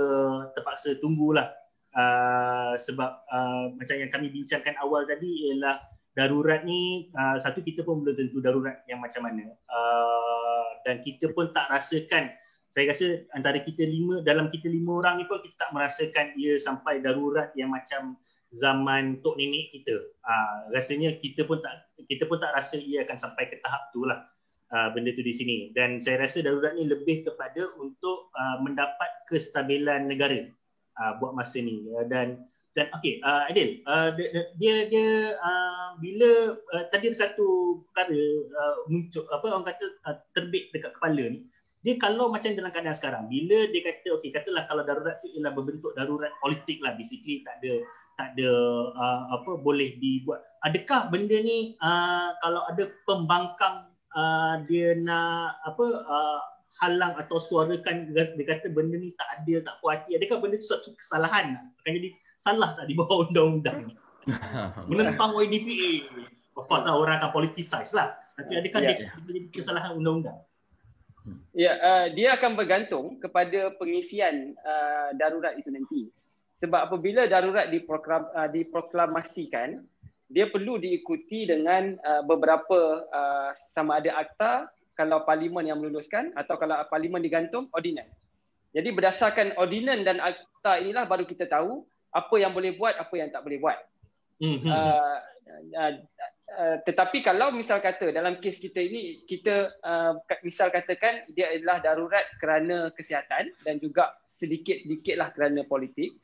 terpaksa tunggulah. Uh, sebab uh, macam yang kami bincangkan awal tadi ialah darurat ni uh, satu kita pun belum tentu darurat yang macam mana. Uh, dan kita pun tak rasakan saya rasa antara kita lima dalam kita lima orang ni pun kita tak merasakan ia sampai darurat yang macam zaman tok nenek kita. Uh, rasanya kita pun tak kita pun tak rasa ia akan sampai ke tahap tu lah uh, benda tu di sini. Dan saya rasa darurat ni lebih kepada untuk uh, mendapat kestabilan negara uh, buat masa ni. Uh, dan dan okey, uh, Adil, uh, dia dia uh, bila uh, tadi ada satu perkara uh, muncul apa orang kata uh, terbit dekat kepala ni dia kalau macam dalam keadaan sekarang bila dia kata okey katalah kalau darurat tu ialah berbentuk darurat politik lah basically tak ada tak ada uh, apa boleh dibuat. Adakah benda ni uh, kalau ada pembangkang uh, dia nak apa uh, halang atau suarakan dia kata benda ni tak ada tak puas hati adakah benda tu satu kesalahan akan jadi salah tak di bawah undang-undang ni? Menentang YDPA of course lah orang akan politicize lah. Tapi adakah yeah, dia, yeah. dia jadi kesalahan undang-undang Ya, uh, dia akan bergantung kepada pengisian uh, darurat itu nanti. Sebab apabila darurat diproklam, uh, diproklamasikan, dia perlu diikuti dengan uh, beberapa uh, sama ada akta kalau parlimen yang meluluskan atau kalau parlimen digantung ordinan. Jadi berdasarkan ordinan dan akta inilah baru kita tahu apa yang boleh buat, apa yang tak boleh buat. Mm-hmm. Uh, uh, uh, tetapi kalau misal kata dalam kes kita ini kita uh, misal katakan dia adalah darurat kerana kesihatan dan juga sedikit-sedikitlah kerana politik.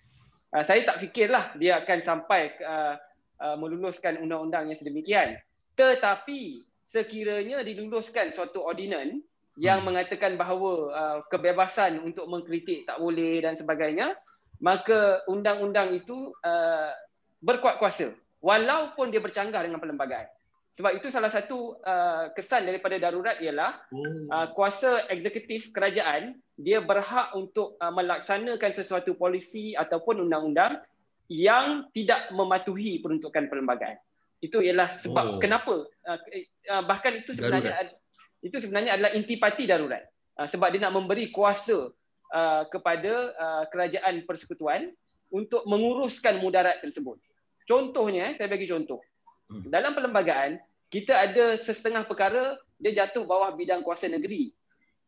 Uh, saya tak fikirlah dia akan sampai uh, uh, meluluskan undang-undang yang sedemikian. Tetapi sekiranya diluluskan suatu ordinan yang hmm. mengatakan bahawa uh, kebebasan untuk mengkritik tak boleh dan sebagainya, maka undang-undang itu uh, berkuat kuasa walaupun dia bercanggah dengan perlembagaan. Sebab itu salah satu uh, kesan daripada darurat ialah hmm. uh, kuasa eksekutif kerajaan dia berhak untuk uh, melaksanakan sesuatu polisi ataupun undang-undang yang tidak mematuhi peruntukan perlembagaan. Itu ialah sebab oh. kenapa uh, uh, bahkan itu sebenarnya darurat. itu sebenarnya adalah intipati darurat. Uh, sebab dia nak memberi kuasa uh, kepada uh, kerajaan persekutuan untuk menguruskan mudarat tersebut. Contohnya, saya bagi contoh. Hmm. Dalam perlembagaan, kita ada setengah perkara dia jatuh bawah bidang kuasa negeri.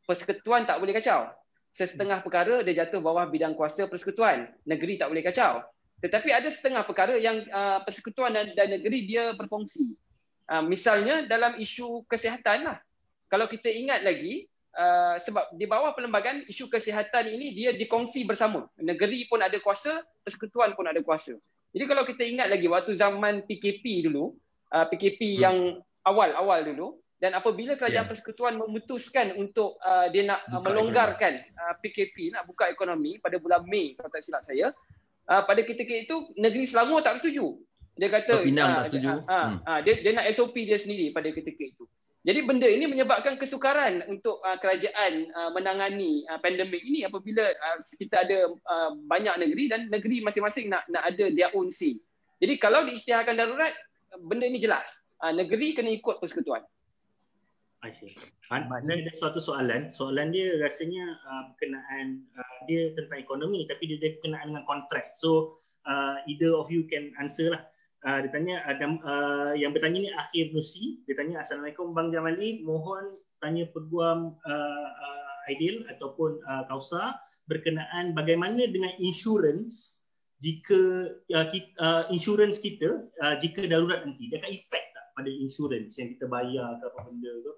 Persekutuan tak boleh kacau. Setengah perkara dia jatuh bawah bidang kuasa persekutuan. Negeri tak boleh kacau. Tetapi ada setengah perkara yang uh, persekutuan dan, dan negeri dia berfungsi. Uh, misalnya dalam isu kesihatan lah. Kalau kita ingat lagi, uh, sebab di bawah perlembagaan isu kesihatan ini dia dikongsi bersama. Negeri pun ada kuasa, persekutuan pun ada kuasa. Jadi kalau kita ingat lagi waktu zaman PKP dulu, uh, PKP hmm. yang awal-awal dulu, dan apabila kerajaan yeah. persekutuan memutuskan untuk uh, dia nak uh, melonggarkan uh, PKP, nak buka ekonomi pada bulan Mei kalau tak silap saya, uh, pada ketika itu negeri Selangor tak setuju. Dia kata Pinang uh, tak setuju. Uh, uh, hmm. uh, dia, dia nak SOP dia sendiri pada ketika itu. Jadi benda ini menyebabkan kesukaran untuk uh, kerajaan uh, menangani uh, pandemik ini apabila uh, kita ada uh, banyak negeri dan negeri masing-masing nak nak ada their own say. Jadi kalau diisytiharkan darurat, benda ini jelas. Uh, negeri kena ikut persekutuan. I see. Maknanya ada suatu soalan. Soalan dia rasanya uh, berkenaan uh, dia tentang ekonomi tapi dia berkenaan dengan kontrak. So uh, either of you can answer lah. Uh, dia tanya ada uh, yang bertanya ni Akhir Nusi. Dia tanya Assalamualaikum Bang Jamali. Mohon tanya peguam uh, uh, Aidil ataupun uh, Kausa berkenaan bagaimana dengan insurans jika uh, kita, uh, insurans kita uh, jika darurat nanti dia akan efek tak pada insurans yang kita bayar ke apa benda tu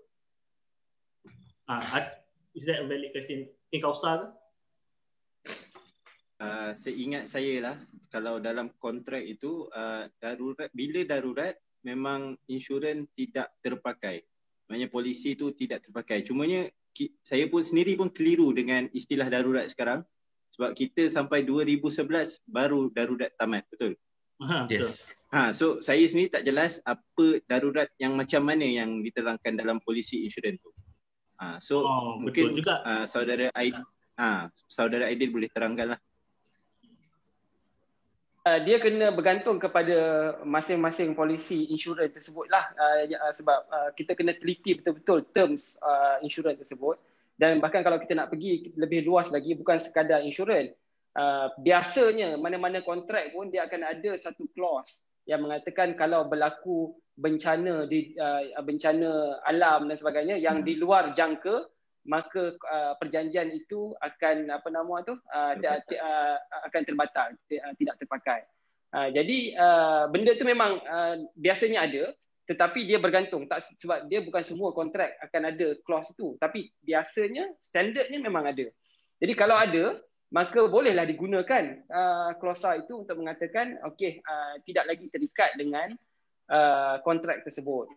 Ah, uh, is that a valid question? Okay, kau start ke? Uh, seingat saya lah kalau dalam kontrak itu uh, darurat bila darurat memang insurans tidak terpakai. Maknanya polisi itu tidak terpakai. Cumanya ki, saya pun sendiri pun keliru dengan istilah darurat sekarang sebab kita sampai 2011 baru darurat tamat, betul? Ha, betul. Yes. Ha, so saya sendiri tak jelas apa darurat yang macam mana yang diterangkan dalam polisi insurans tu. Ha, so oh, mungkin juga. Uh, saudara Aidil, ha, saudara Aidil boleh terangkanlah. Uh, dia kena bergantung kepada masing-masing polisi insurans tersebut lah. Uh, uh, sebab uh, kita kena teliti betul-betul terms uh, insurans tersebut. Dan bahkan kalau kita nak pergi lebih luas lagi bukan sekadar insurans. Uh, biasanya mana-mana kontrak pun dia akan ada satu clause yang mengatakan kalau berlaku bencana di uh, bencana alam dan sebagainya yang hmm. di luar jangka maka uh, perjanjian itu akan apa nama tu uh, uh, akan terbatal uh, tidak terpakai. Uh, jadi uh, benda tu memang uh, biasanya ada tetapi dia bergantung tak sebab dia bukan semua kontrak akan ada clause itu tapi biasanya standardnya memang ada. Jadi kalau ada maka bolehlah digunakan uh, klausa itu untuk mengatakan okey uh, tidak lagi terikat dengan uh, kontrak tersebut.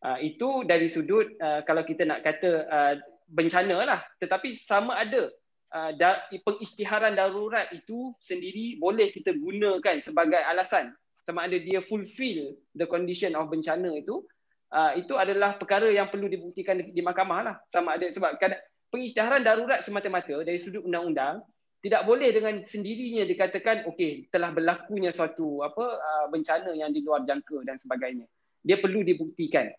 Uh, itu dari sudut uh, kalau kita nak kata uh, bencana lah tetapi sama ada da- pengisytiharan darurat itu sendiri boleh kita gunakan sebagai alasan. Sama ada dia fulfill the condition of bencana itu uh, itu adalah perkara yang perlu dibuktikan di, mahkamah lah sama ada sebab pengisytiharan darurat semata-mata dari sudut undang-undang tidak boleh dengan sendirinya dikatakan okey telah berlakunya suatu apa uh, bencana yang di luar jangka dan sebagainya. Dia perlu dibuktikan.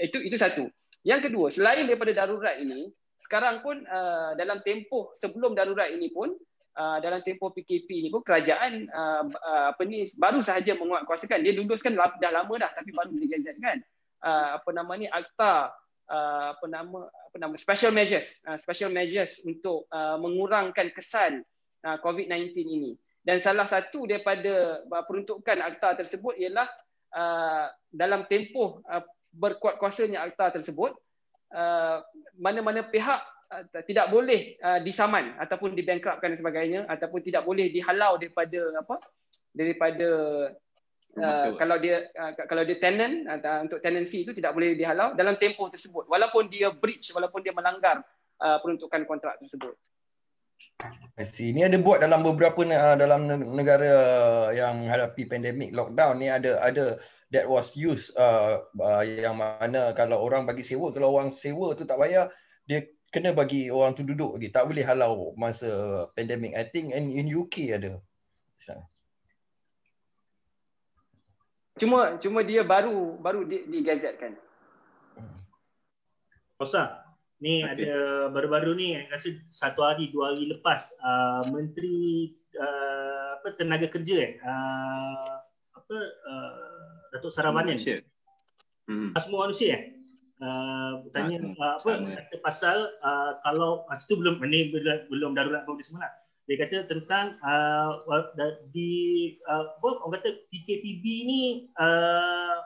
Itu itu satu yang kedua selain daripada darurat ini sekarang pun uh, dalam tempoh sebelum darurat ini pun uh, dalam tempoh PKP ini pun kerajaan uh, uh, apa ni baru sahaja menguatkuasakan. Dia luluskan dah lama dah tapi baru digazetkan uh, apa nama ni akta uh, apa nama apa nama special measures uh, special measures untuk uh, mengurangkan kesan uh, COVID-19 ini. Dan salah satu daripada uh, peruntukan akta tersebut ialah uh, dalam tempoh uh, berkuat kuasanya akta tersebut uh, mana-mana pihak uh, tidak boleh uh, disaman ataupun dibankruptkan dan sebagainya ataupun tidak boleh dihalau daripada apa daripada Uh, kalau dia uh, kalau dia tenant uh, untuk tenancy itu tidak boleh dihalau dalam tempoh tersebut. Walaupun dia breach walaupun dia melanggar uh, peruntukan kontrak tersebut. See, ini ada buat dalam beberapa uh, dalam negara yang hadapi pandemik lockdown ni ada ada that was used uh, uh, yang mana kalau orang bagi sewa kalau orang sewa tu tak bayar dia kena bagi orang tu duduk lagi tak boleh halau masa pandemik I think in, in UK ada. Cuma cuma dia baru baru di, digazetkan. Kosa, ni okay. ada baru-baru ni rasa satu hari dua hari lepas uh, menteri uh, apa tenaga kerja eh uh, apa uh, Datuk Sarabanan. Hmm. Semua manusia eh. Uh, tanya uh, apa kata pasal uh, kalau masa tu belum ini belum, belum darurat pun semua lah dia kata tentang uh, di uh, apa orang kata PKPB ni uh,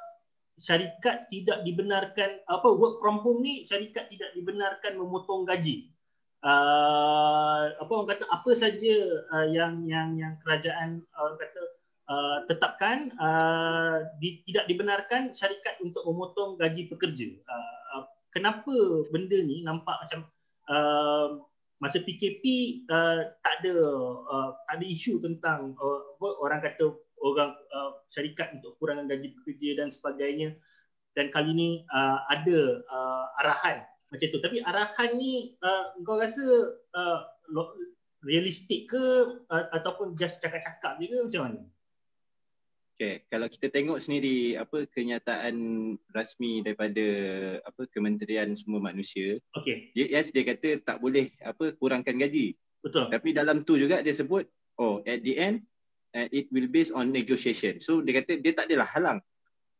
syarikat tidak dibenarkan apa work from home ni syarikat tidak dibenarkan memotong gaji. Uh, apa orang kata apa saja uh, yang yang yang kerajaan uh, orang kata uh, tetapkan uh, di, tidak dibenarkan syarikat untuk memotong gaji pekerja. Uh, uh, kenapa benda ni nampak macam uh, masa PKP uh, tak ada uh, tak ada isu tentang uh, orang kata orang uh, syarikat untuk kurangan gaji pekerja dan sebagainya. Dan kali ni uh, ada uh, arahan macam tu. Tapi arahan ni uh, kau rasa uh, realistik ke uh, ataupun just cakap-cakap je ke macam mana Okay, kalau kita tengok sendiri apa kenyataan rasmi daripada apa Kementerian Semua Manusia, okay. dia yes dia kata tak boleh apa kurangkan gaji. Betul. Tapi dalam tu juga dia sebut oh at the end uh, it will based on negotiation. So dia kata dia tak adalah halang.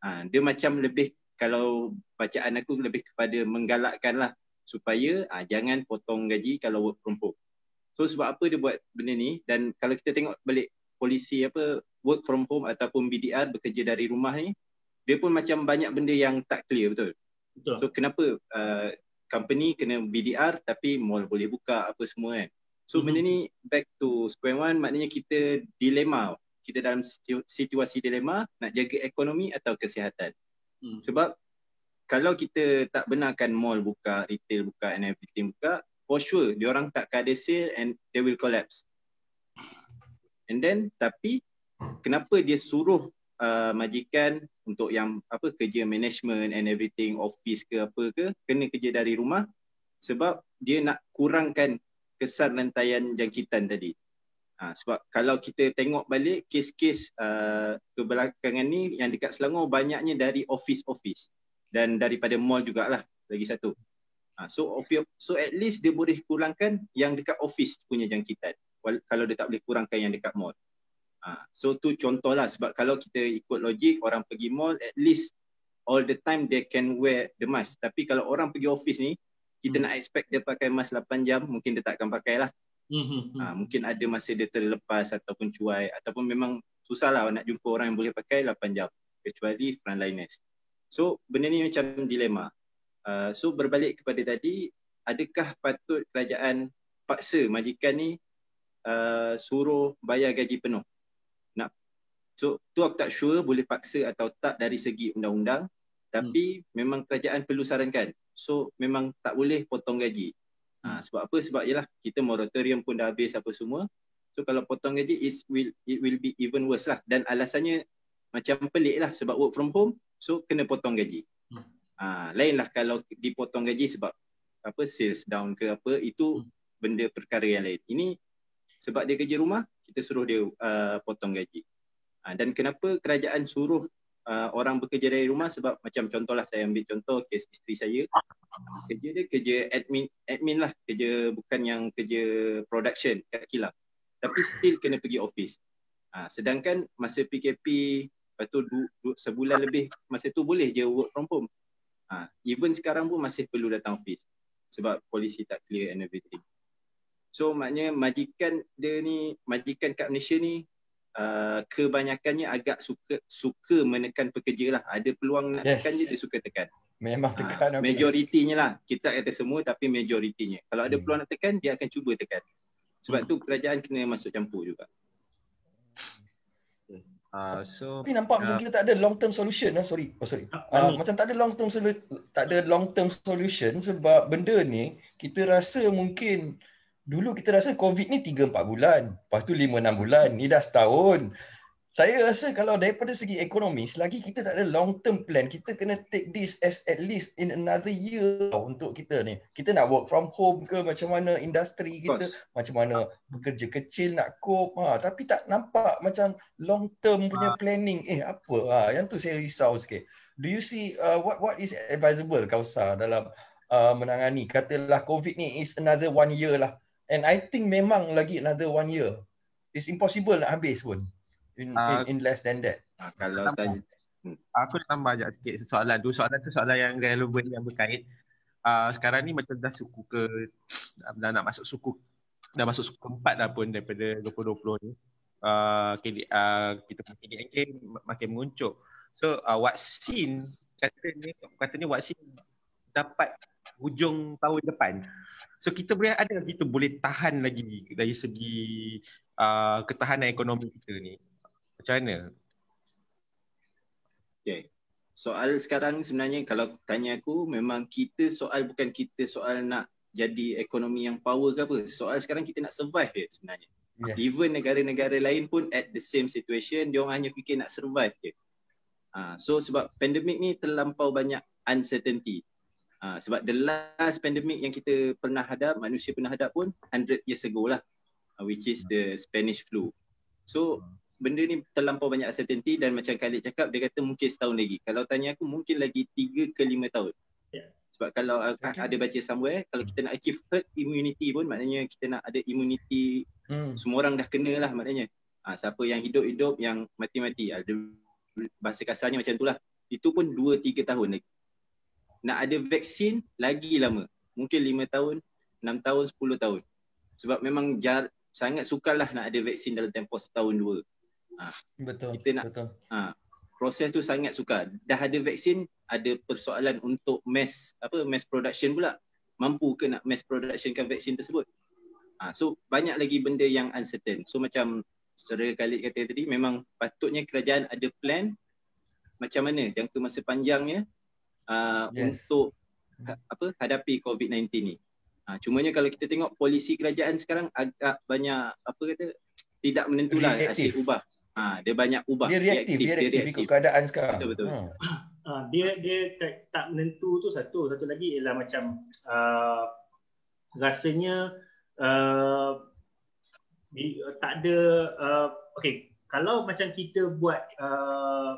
Ha, dia macam lebih kalau bacaan aku lebih kepada menggalakkan lah supaya ha, jangan potong gaji kalau work from home. So sebab apa dia buat benda ni dan kalau kita tengok balik polisi apa work from home ataupun BDR bekerja dari rumah ni dia pun macam banyak benda yang tak clear betul. Betul. So kenapa uh, company kena BDR tapi mall boleh buka apa semua kan. So mm-hmm. benda ni back to square one maknanya kita dilema. Kita dalam situasi dilema nak jaga ekonomi atau kesihatan. Mm. Sebab kalau kita tak benarkan mall buka, retail buka and everything buka, for sure dia orang tak ada sale and they will collapse. And then tapi kenapa dia suruh uh, majikan untuk yang apa kerja management and everything office ke apa ke kena kerja dari rumah sebab dia nak kurangkan kesan rantaian jangkitan tadi. Ha, sebab kalau kita tengok balik kes-kes uh, kebelakangan ni yang dekat Selangor banyaknya dari office-office dan daripada mall jugalah lagi satu. Ha, so so at least dia boleh kurangkan yang dekat office punya jangkitan kalau dia tak boleh kurangkan yang dekat mall. Ha, so tu contoh lah sebab kalau kita ikut logik orang pergi mall at least all the time they can wear the mask. Tapi kalau orang pergi office ni kita hmm. nak expect dia pakai mask 8 jam mungkin dia tak akan pakai lah. Hmm. Ha, mungkin ada masa dia terlepas ataupun cuai ataupun memang susah lah nak jumpa orang yang boleh pakai 8 jam kecuali frontliners. So benda ni macam dilema. Uh, so berbalik kepada tadi adakah patut kerajaan paksa majikan ni uh, suruh bayar gaji penuh? So tu aku tak sure boleh paksa atau tak dari segi undang-undang tapi hmm. memang kerajaan perlu sarankan. So memang tak boleh potong gaji. Ha, hmm. sebab apa? Sebab yalah kita moratorium pun dah habis apa semua. So kalau potong gaji is will it will be even worse lah dan alasannya macam pelik lah sebab work from home so kena potong gaji. Hmm. Ha, lain lah kalau dipotong gaji sebab apa sales down ke apa itu hmm. benda perkara yang lain. Ini sebab dia kerja rumah kita suruh dia uh, potong gaji. Ha, dan kenapa kerajaan suruh uh, orang bekerja dari rumah? Sebab macam contohlah saya ambil contoh kes isteri saya. Kerja dia kerja admin admin lah. Kerja bukan yang kerja production kat kilang. Tapi still kena pergi office. Ha, sedangkan masa PKP lepas tu du, du, sebulan lebih masa tu boleh je work from home. Ha, even sekarang pun masih perlu datang office sebab polisi tak clear and everything. So maknanya majikan dia ni, majikan kat Malaysia ni uh, kebanyakannya agak suka suka menekan pekerja lah. Ada peluang nak Yes. tekan je dia suka tekan. Memang Ha, tekan habis. majoritinya lah. Kita kata semua tapi majoritinya. Kalau ada Hmm. peluang nak tekan, dia akan cuba tekan. Sebab Hmm. tu kerajaan kena masuk campur juga. Uh, so Tapi nampak macam Ah. kita tak ada long term solution lah. Sorry. Oh sorry. Ah, Uh, macam tak ada long term solu- tak ada long term solution sebab benda ni kita rasa mungkin dulu kita rasa COVID ni 3 4 bulan. Lepas tu 5 6 bulan. Ni dah setahun. Saya rasa kalau daripada segi ekonomi selagi kita tak ada long term plan kita kena take this as at least in another year tau untuk kita ni. Kita nak work from home ke macam mana industri kita course. macam mana bekerja kecil nak cope ha, tapi tak nampak macam long term punya planning eh apa ha, yang tu saya risau sikit do you see uh, what what is advisable Kausa dalam uh, menangani katalah covid ni is another one year lah and I think memang lagi another one year it's impossible nak habis pun in, Ah. in, in less than that Ha, kalau tanya aku nak tambah sekejap sikit soalan tu. Soalan tu soalan yang relevan yang berkait. Uh, sekarang ni macam dah suku ke dah nak masuk suku dah masuk suku keempat dah pun daripada 2020 ni. Uh, KD, uh, kita punya KDNK makin menguncuk. So uh, vaksin katanya katanya vaksin dapat hujung tahun depan. So kita boleh ada kita boleh tahan lagi dari segi uh, ketahanan ekonomi kita ni. Macam mana? Okay. Soal sekarang sebenarnya kalau tanya aku memang kita soal bukan kita soal nak jadi ekonomi yang power ke apa. Soal sekarang kita nak survive je sebenarnya. yes Even negara-negara lain pun at the same situation, dia orang hanya fikir nak survive je. Ha, so sebab pandemik ni terlampau banyak uncertainty. Ha, sebab the last pandemic yang kita pernah hadap, manusia pernah hadap pun 100 years ago lah. Uh, which is the Spanish flu. So benda ni terlampau banyak uncertainty dan macam Khalid cakap dia kata mungkin setahun lagi. Kalau tanya aku mungkin lagi 3 ke 5 tahun. Ya. Sebab kalau Okay. ada baca somewhere kalau kita nak achieve herd immunity pun maknanya kita nak ada immunity hmm. semua orang dah kena lah maknanya. Ha, siapa yang hidup-hidup, yang mati-mati. Ada bahasa kasarnya macam itulah. Itu pun 2-3 tahun lagi. Nak ada vaksin lagi lama. Mungkin 5 tahun, 6 tahun, 10 tahun. Sebab memang jar, sangat sukar lah nak ada vaksin dalam tempoh setahun dua. betul Kita nak- betul Ha, proses tu sangat sukar. Dah ada vaksin, ada persoalan untuk mass apa mass production pula. Mampu ke nak mass productionkan vaksin tersebut? Ha, so banyak lagi benda yang uncertain. So macam saudara Khalid kata tadi memang patutnya kerajaan ada plan macam mana jangka masa panjangnya uh, Yes. untuk ha, apa hadapi COVID-19 ni. Ha, cumanya kalau kita tengok polisi kerajaan sekarang agak banyak apa kata tidak menentulah Reaktif. asyik ubah. Ha, dia banyak ubah. dia reaktif dia reaktif ikut keadaan sekarang Betul, betul. Ha. Uh, dia dia tak, tak menentu tu satu satu lagi ialah macam uh, rasanya uh, di, uh, tak ada uh, okey kalau macam kita buat uh,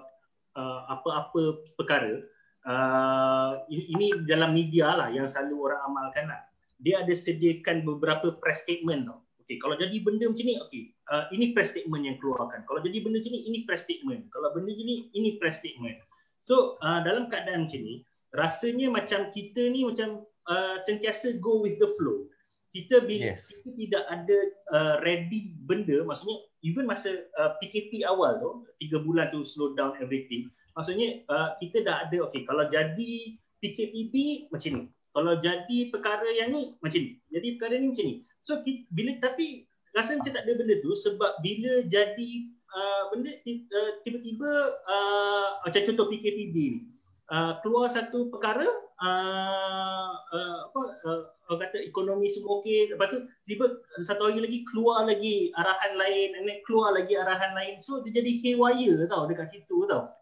uh, apa-apa perkara uh, ini, dalam media lah yang selalu orang amalkan lah. Dia ada sediakan beberapa press statement tau. Okey kalau jadi benda macam ni okey. Uh, ini press statement yang keluarkan. Kalau jadi benda macam ni ini press statement. Kalau benda macam ni ini press statement. So uh, dalam keadaan macam ni, rasanya macam kita ni macam uh, sentiasa go with the flow. Kita bila Yes. kita tidak ada uh, ready benda, maksudnya even masa uh, PKP awal tu, tiga bulan tu slow down everything, maksudnya uh, kita dah ada, okay kalau jadi PKPB macam ni, kalau jadi perkara yang ni macam ni, jadi perkara ni macam ni. So kita, bila tapi rasa macam tak ada benda tu sebab bila jadi uh, benda uh, tiba-tiba uh, macam contoh PKPB ni. Uh, keluar satu perkara uh, uh, apa uh, orang kata ekonomi semua okey. Lepas tu tiba satu hari lagi keluar lagi arahan lain then keluar lagi arahan lain. So dia jadi haywire tau dekat situ tau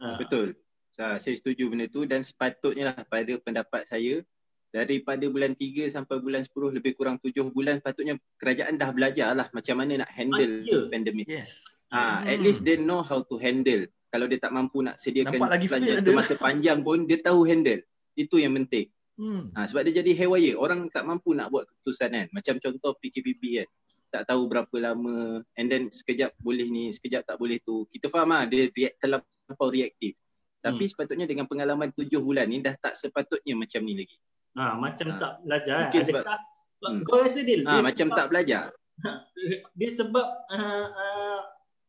uh, Betul. Sa- Saya setuju benda tu dan sepatutnya lah pada pendapat saya daripada bulan 3 sampai bulan 10 lebih kurang 7 bulan patutnya kerajaan dah belajar lah macam mana nak handle Ah, ya. pandemik. yes Ha, at Hmm. least they know how to handle. Kalau dia tak mampu nak sediakan Nampak lagi belanja fail tu masa panjang pun dia tahu handle. Itu yang penting. hmm. Ha, sebab dia jadi haywire. Orang tak mampu nak buat keputusan kan. Macam contoh PKPB kan. Tak tahu berapa lama and then sekejap boleh ni, sekejap tak boleh tu. Kita faham lah dia react, terlampau reaktif. Tapi Hmm. sepatutnya dengan pengalaman tujuh bulan ni dah tak sepatutnya macam ni lagi. Ha, macam Ha. tak belajar. Mungkin sebab- Adakah, Hmm. Kau rasa Dil? Ah, dia macam sebab- tak belajar. dia sebab uh, uh,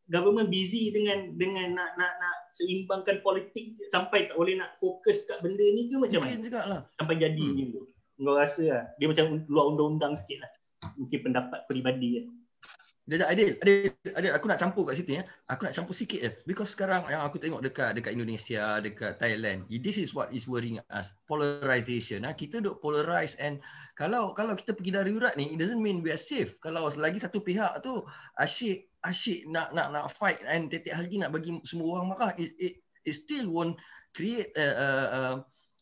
government busy dengan dengan nak nak nak seimbangkan politik sampai tak boleh nak fokus kat benda ni ke macam Mungkin mana? juga lah. Sampai jadi Hmm. macam tu. Kau rasa lah. Dia macam luar undang-undang sikit lah. Mungkin pendapat peribadi kan. Sekejap Adil, Adil, Adil, aku nak campur kat situ ya. Aku nak campur sikit je. Because sekarang yang aku tengok dekat dekat Indonesia, dekat Thailand, this is what is worrying us. Polarization. Ha? Kita duk polarize and kalau kalau kita pergi darurat ni, it doesn't mean we are safe. Kalau lagi satu pihak tu asyik asyik nak nak nak fight and tiap hari nak bagi semua orang marah, it, it, it still won't create uh, uh, uh,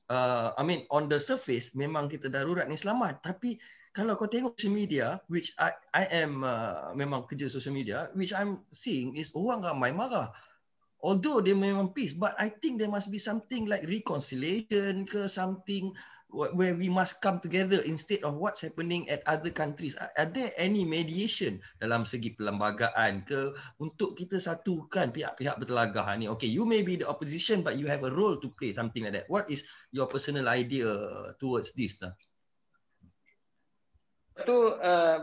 uh, I mean on the surface memang kita darurat ni selamat tapi kalau kau tengok social media which I I am uh, memang kerja social media which I'm seeing is orang ramai marah. Although dia memang peace but I think there must be something like reconciliation ke something wh- where we must come together instead of what's happening at other countries. Are there any mediation dalam segi perlembagaan ke untuk kita satukan pihak-pihak bertelagah ni? Okay you may be the opposition but you have a role to play something like that. What is your personal idea towards this lah tu uh,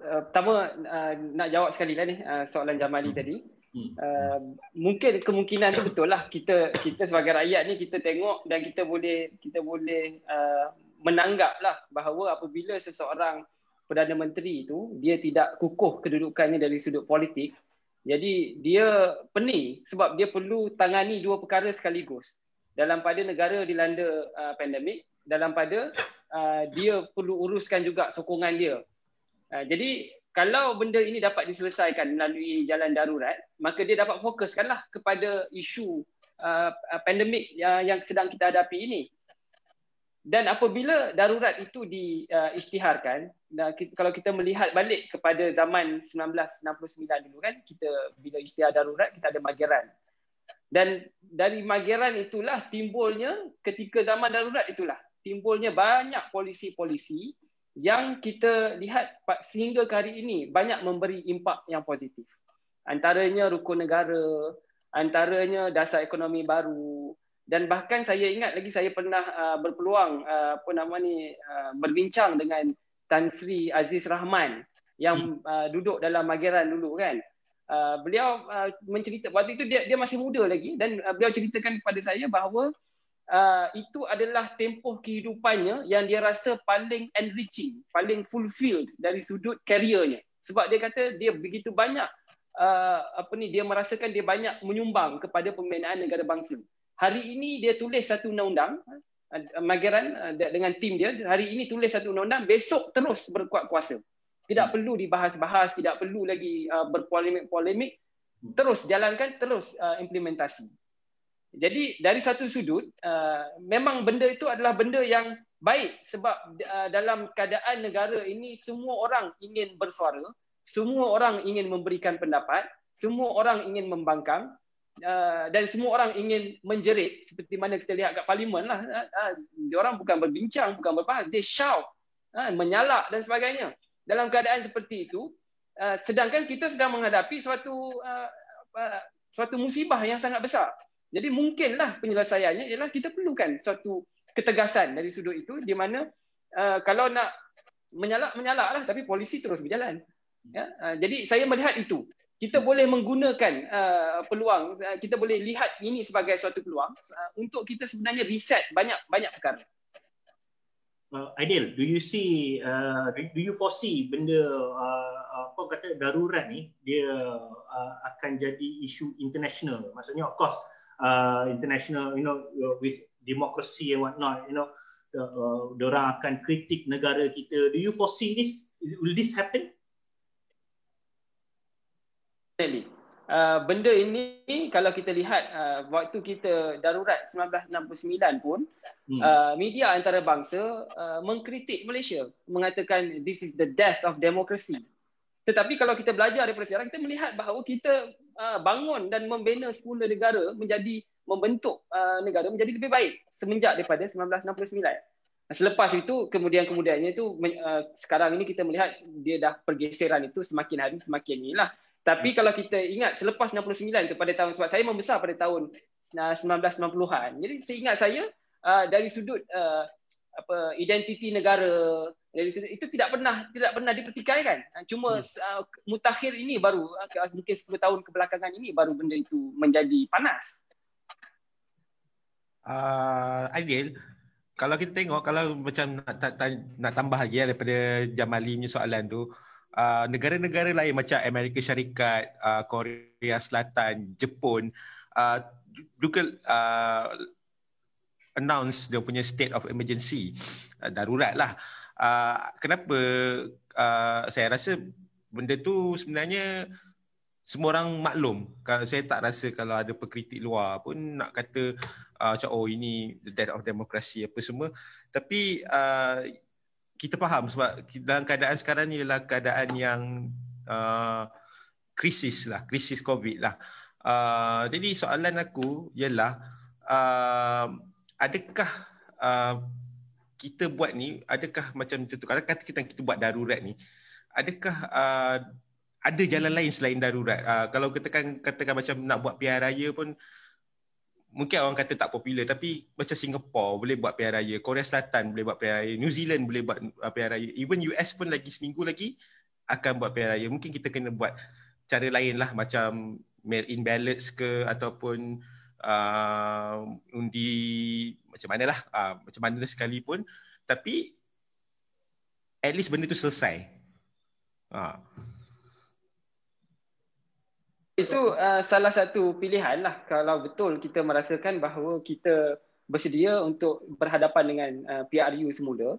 uh, pertama uh, nak jawab sekali lah ni uh, soalan Jamali tadi. Hmm. Uh, mungkin kemungkinan tu betul lah kita kita sebagai rakyat ni kita tengok dan kita boleh kita boleh uh, menanggap lah bahawa apabila seseorang Perdana Menteri itu dia tidak kukuh kedudukannya dari sudut politik jadi dia pening sebab dia perlu tangani dua perkara sekaligus dalam pada negara dilanda uh, pandemik dalam pada uh, dia perlu uruskan juga sokongan dia. Uh, jadi kalau benda ini dapat diselesaikan melalui jalan darurat, maka dia dapat fokuskanlah kepada isu uh, uh, pandemik uh, yang sedang kita hadapi ini. Dan apabila darurat itu diisytiharkan, uh, kalau kita melihat balik kepada zaman 1969 dulu kan, kita bila isytihar darurat kita ada mageran. Dan dari mageran itulah timbulnya ketika zaman darurat itulah timbulnya banyak polisi-polisi yang kita lihat sehingga ke hari ini banyak memberi impak yang positif. Antaranya rukun negara, antaranya dasar ekonomi baru dan bahkan saya ingat lagi saya pernah uh, berpeluang uh, apa nama ni uh, berbincang dengan Tan Sri Aziz Rahman yang uh, duduk dalam Mageran dulu kan. Uh, beliau uh, mencerita waktu itu dia dia masih muda lagi dan uh, beliau ceritakan kepada saya bahawa uh, itu adalah tempoh kehidupannya yang dia rasa paling enriching, paling fulfilled dari sudut kariernya. Sebab dia kata dia begitu banyak uh, apa ni dia merasakan dia banyak menyumbang kepada pembinaan negara bangsa. Hari ini dia tulis satu undang-undang uh, Mageran uh, dengan tim dia hari ini tulis satu undang-undang besok terus berkuat kuasa. Tidak hmm. perlu dibahas-bahas, tidak perlu lagi uh, berpolemik-polemik. Terus jalankan, terus uh, implementasi. Jadi dari satu sudut uh, memang benda itu adalah benda yang baik sebab uh, dalam keadaan negara ini semua orang ingin bersuara, semua orang ingin memberikan pendapat, semua orang ingin membangkang uh, dan semua orang ingin menjerit seperti mana kita lihat kat parlimen lah. Uh, orang bukan berbincang, bukan berbahas, they shout, menyalak dan sebagainya. Dalam keadaan seperti itu, sedangkan kita sedang menghadapi suatu suatu musibah yang sangat besar. Jadi mungkinlah penyelesaiannya ialah kita perlukan suatu ketegasan dari sudut itu di mana uh, kalau nak menyalak menyalak lah tapi polisi terus berjalan. Ya? Uh, jadi saya melihat itu. Kita boleh menggunakan uh, peluang, uh, kita boleh lihat ini sebagai suatu peluang uh, untuk kita sebenarnya reset banyak banyak perkara. Uh, Aidil, do you see, uh, do you foresee benda uh, apa kata darurat ni dia uh, akan jadi isu international? Maksudnya of course uh, international, you know, with democracy and whatnot, you know, uh, orang akan kritik negara kita. Do you foresee this? Will this happen? Definitely. Uh, benda ini kalau kita lihat uh, waktu kita darurat 1969 pun hmm. uh, media antarabangsa uh, mengkritik Malaysia mengatakan this is the death of democracy. Tetapi kalau kita belajar daripada sejarah kita melihat bahawa kita uh, bangun dan membina semula negara menjadi membentuk uh, negara menjadi lebih baik semenjak daripada 1969. Selepas itu kemudian-kemudiannya itu uh, sekarang ini kita melihat dia dah pergeseran itu semakin hari semakin inilah. Tapi kalau kita ingat selepas 69 itu pada tahun sebab saya membesar pada tahun 1990-an. Jadi seingat saya uh, dari sudut uh, apa identiti negara dari situ, itu tidak pernah tidak pernah dipertikaikan. Cuma hmm. uh, mutakhir ini baru uh, mungkin 10 tahun kebelakangan ini baru benda itu menjadi panas. Uh, ideal kalau kita tengok kalau macam nak, nak, nak tambah lagi ya, daripada Jamali punya soalan tu uh, negara-negara lain macam Amerika Syarikat uh, Korea Selatan Jepun uh, juga uh, announce dia punya state of emergency. Uh, darurat lah uh, kenapa? Uh, saya rasa benda tu sebenarnya semua orang maklum. Kalau saya tak rasa kalau ada pekritik luar pun nak kata uh, macam oh ini the death of democracy apa semua. Tapi uh, kita faham sebab dalam keadaan sekarang ni adalah keadaan yang uh, krisis lah krisis covid lah. Uh, jadi soalan aku ialah uh, adakah uh, kita buat ni adakah macam kalau kata kita kita buat darurat ni adakah uh, ada jalan lain selain darurat? Uh, kalau katakan katakan macam nak buat pilihan raya pun mungkin orang kata tak popular tapi macam Singapore boleh buat pilihan raya Korea Selatan boleh buat pilihan raya New Zealand boleh buat uh, pilihan raya even US pun lagi seminggu lagi akan buat pilihan raya. Mungkin kita kena buat cara lain lah macam mail in ballots ke ataupun uh, undi macam manalah uh, macam mana sekalipun tapi at least benda tu selesai. Uh. Itu uh, salah satu pilihan lah kalau betul kita merasakan bahawa kita bersedia untuk berhadapan dengan uh, PRU semula.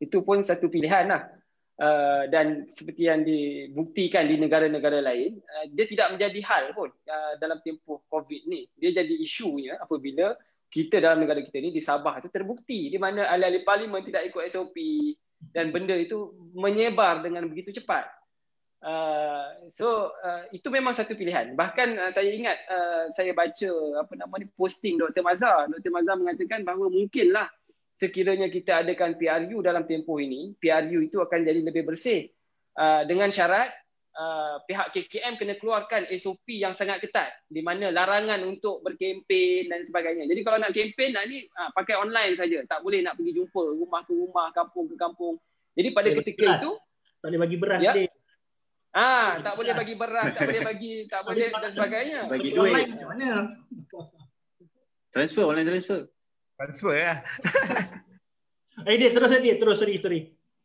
Itu pun satu pilihan lah. Uh, dan seperti yang dibuktikan di negara-negara lain, uh, dia tidak menjadi hal pun uh, dalam tempoh COVID ni. Dia jadi isunya apabila kita dalam negara kita ni di Sabah tu terbukti di mana ahli-ahli parlimen tidak ikut SOP dan benda itu menyebar dengan begitu cepat. Uh, so uh, itu memang satu pilihan. Bahkan uh, saya ingat uh, saya baca apa nama ni posting Dr. Mazhar. Dr. Mazhar mengatakan bahawa mungkinlah sekiranya kita adakan PRU dalam tempoh ini, PRU itu akan jadi lebih bersih. Uh, dengan syarat uh, pihak KKM kena keluarkan SOP yang sangat ketat di mana larangan untuk berkempen dan sebagainya. Jadi kalau nak kempen nak ni uh, pakai online saja, tak boleh nak pergi jumpa rumah ke rumah, kampung ke kampung. Jadi pada boleh ketika beras. itu tak boleh bagi beras ya? dia. Ah, tak boleh bagi beras, tak boleh bagi tak boleh dan sebagainya. Bagi duit macam mana? Transfer online transfer. Transfer lah. eh, dia terus dia terus sorry sorry.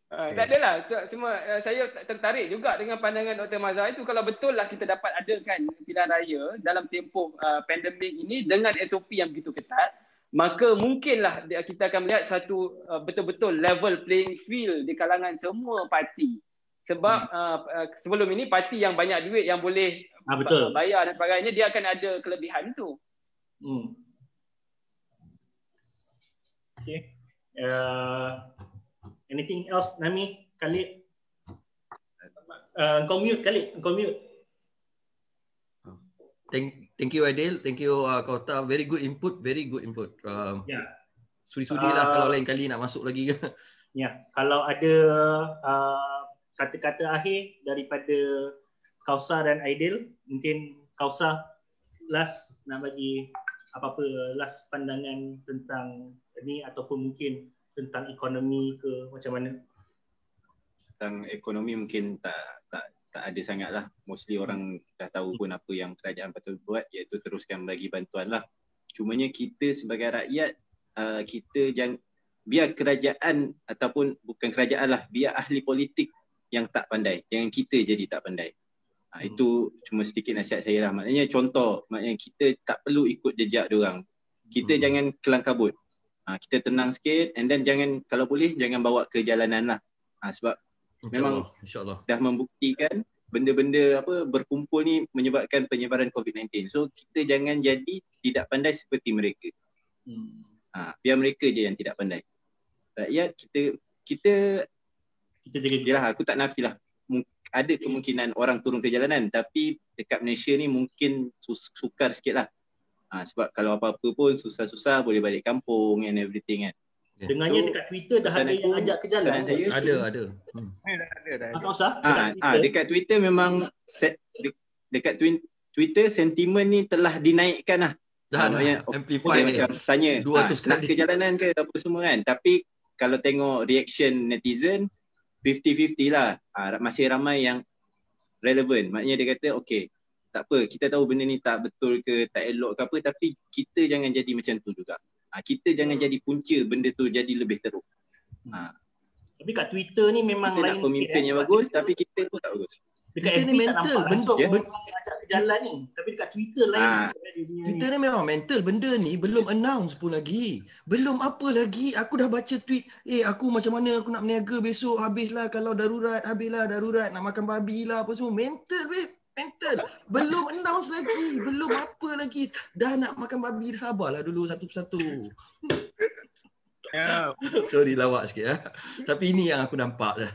Uh, tak adalah semua uh, saya tertarik juga dengan pandangan Dr. Mazhar itu kalau betul lah kita dapat adakan pilihan raya dalam tempoh uh, pandemik ini dengan SOP yang begitu ketat maka mungkinlah kita akan melihat satu uh, betul-betul level playing field di kalangan semua parti sebab hmm. uh, uh, sebelum ini parti yang banyak duit yang boleh ah, betul. bayar dan sebagainya dia akan ada kelebihan itu. Hmm. Okay. Uh, anything else, Nami? Khalid? Uh, kau mute, Khalid. Kau mute. Thank, thank you, Adil. Thank you, uh, Kauta. Very good input. Very good input. Um, yeah. Sudi-sudi lah uh, kalau lain kali nak masuk lagi. ya. Yeah. Kalau ada uh, kata-kata akhir daripada Kausa dan Aidil, mungkin Kausa last nak bagi apa-apa last pandangan tentang ni ataupun mungkin tentang ekonomi ke macam mana? Tentang ekonomi mungkin tak tak tak ada sangat lah. Mostly orang dah tahu pun apa yang kerajaan patut buat iaitu teruskan bagi bantuan lah. Cumanya kita sebagai rakyat uh, kita jangan biar kerajaan ataupun bukan kerajaan lah biar ahli politik yang tak pandai jangan kita jadi tak pandai ha, itu cuma sedikit nasihat saya lah maknanya contoh maknanya kita tak perlu ikut jejak orang kita hmm. jangan kelang kabut Ha, kita tenang sikit and then jangan kalau boleh jangan bawa ke jalanan lah. Ha, sebab InsyaAllah. memang InsyaAllah. dah membuktikan benda-benda apa berkumpul ni menyebabkan penyebaran COVID-19. So kita jangan jadi tidak pandai seperti mereka. Hmm. Ha, biar mereka je yang tidak pandai. Rakyat kita kita kita jaga jelah aku tak nafilah ada kemungkinan orang turun ke jalanan tapi dekat Malaysia ni mungkin sukar sikit lah Ha, sebab kalau apa-apa pun susah-susah boleh balik kampung and everything kan. Yeah. Dengannya so, dekat Twitter dah ada yang ajak ke jalan. Saya, ada, ada. Hmm. Ada, ada. Apa usah? Ha, ha, dekat Twitter memang set, de, dekat Twitter sentimen ni telah dinaikkan lah. Dah, ha, dah. Amplify okay, macam tanya, ha, nak ke jalanan ke apa semua kan. Tapi kalau tengok reaction netizen 50-50 lah. Uh, masih ramai yang relevan. Maknanya dia kata okay tak apa kita tahu benda ni tak betul ke tak elok ke apa tapi kita jangan jadi macam tu juga. Uh, kita jangan jadi punca benda tu jadi lebih teruk. Uh, tapi kat Twitter ni memang kita lain nak pemimpin sikit, yang eh, bagus sebab tapi kita pun tak bagus. Dekat Twitter FB ni tak mental, nampak bentuk langsung orang ajak ke jalan ni. Tapi dekat Twitter lain. Ah. dia punya Twitter ni memang mental benda ni belum announce pun lagi. Belum apa lagi. Aku dah baca tweet, eh aku macam mana aku nak berniaga besok habislah kalau darurat, habislah darurat nak makan babi lah apa semua. Mental babe. Mental. Belum announce lagi. Belum apa lagi. Dah nak makan babi sabarlah dulu satu persatu. Ya, Sorry lawak sikit ya. Tapi ini yang aku nampak.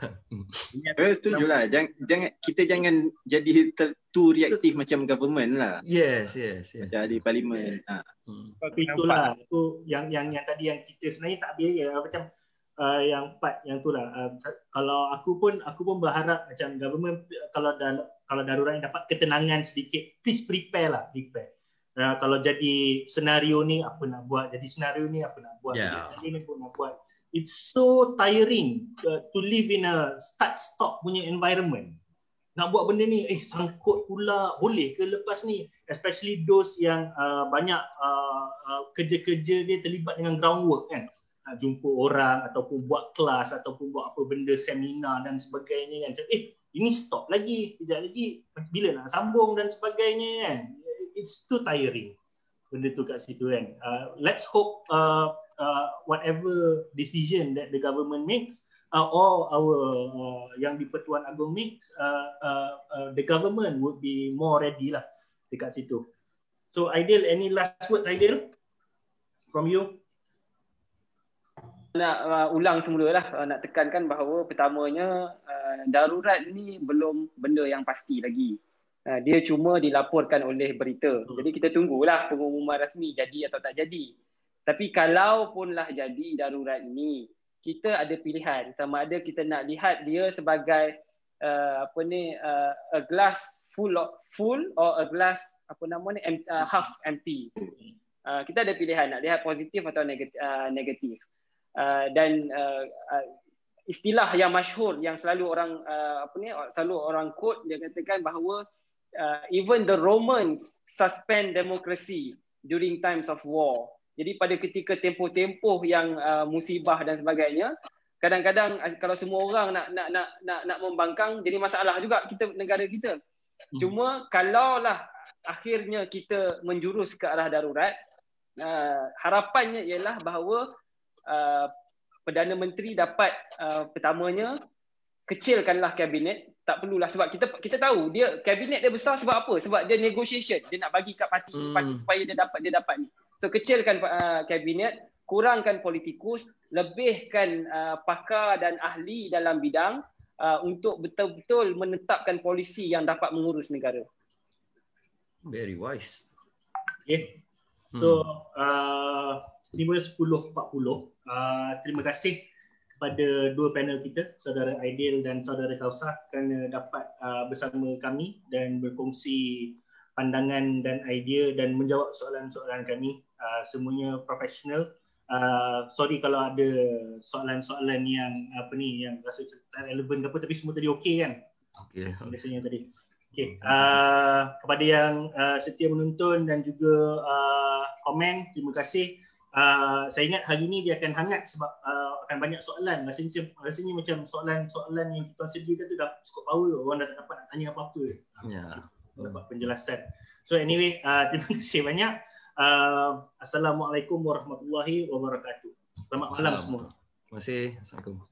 Eh, setuju lah. Jangan, jangan, kita jangan jadi ter, too reaktif macam government lah. Yes, yes, yes. Macam ahli parlimen. Ha. Hmm. Tapi itulah itu yang yang yang tadi yang kita sebenarnya tak biaya macam uh, yang part yang tu lah uh, kalau aku pun aku pun berharap macam government kalau dah kalau darurat yang dapat ketenangan sedikit please prepare lah prepare uh, kalau jadi senario ni apa nak buat? Jadi senario ni apa nak buat? Yeah. jadi senario ni apa nak buat? It's so tiring uh, to live in a start stop punya environment. Nak buat benda ni eh sangkut pula. Boleh ke lepas ni? Especially those yang uh, banyak uh, uh, kerja-kerja dia terlibat dengan groundwork kan? Nak jumpa orang ataupun buat kelas ataupun buat apa benda seminar dan sebagainya kan? Macam, eh ini stop lagi kejap lagi. Bila nak sambung dan sebagainya kan it's too tiring benda tu kat situ kan. Uh, let's hope uh, uh, whatever decision that the government makes uh, or our uh, yang di Pertuan Agong makes uh, uh, uh, the government would be more ready lah dekat situ. So Aidil any last words Aidil? From you? Nak uh, ulang semula lah. Uh, nak tekankan bahawa pertamanya uh, darurat ni belum benda yang pasti lagi. Uh, dia cuma dilaporkan oleh berita. Hmm. Jadi kita tunggulah pengumuman rasmi jadi atau tak jadi. Tapi kalau punlah jadi darurat ini, kita ada pilihan sama ada kita nak lihat dia sebagai uh, apa ni uh, a glass full of, full or a glass apa nama ni em, uh, half empty. Uh, kita ada pilihan nak lihat positif atau negatif. Uh, negatif. Uh, dan uh, uh, istilah yang masyhur yang selalu orang uh, apa ni selalu orang quote dia katakan bahawa uh, even the Romans suspend democracy during times of war. Jadi pada ketika tempoh-tempoh yang uh, musibah dan sebagainya, kadang-kadang uh, kalau semua orang nak nak nak nak nak membangkang jadi masalah juga kita negara kita. Cuma kalaulah akhirnya kita menjurus ke arah darurat, uh, harapannya ialah bahawa uh, Perdana Menteri dapat uh, pertamanya kecilkanlah kabinet tak perlulah sebab kita kita tahu dia kabinet dia besar sebab apa? Sebab dia negotiation. Dia nak bagi kat parti Hmm. parti supaya dia dapat dia dapat ni. So kecilkan uh, kabinet kurangkan politikus lebihkan uh, pakar dan ahli dalam bidang uh, untuk betul-betul menetapkan polisi yang dapat mengurus negara. Very wise. okay Hmm. So uh, 5.10.40 uh, Terima kasih kepada dua panel kita Saudara Aidil dan Saudara Kausah kerana dapat uh, bersama kami dan berkongsi pandangan dan idea dan menjawab soalan-soalan kami uh, semuanya profesional uh, sorry kalau ada soalan-soalan yang apa ni yang rasa tak relevan ke apa tapi semua tadi okey kan Okay. biasanya tadi. Okey, uh, kepada yang uh, setia menonton dan juga uh, komen, terima kasih. Uh, saya ingat hari ini dia akan hangat sebab uh, akan banyak soalan. Rasanya macam rasanya macam soalan-soalan yang kita sediakan tu dah cukup power. Orang dah tak dapat nak tanya apa-apa. Ya. Dapat penjelasan. So anyway, uh, terima kasih banyak. Uh, Assalamualaikum warahmatullahi wabarakatuh. Selamat malam semua. Terima kasih. Assalamualaikum.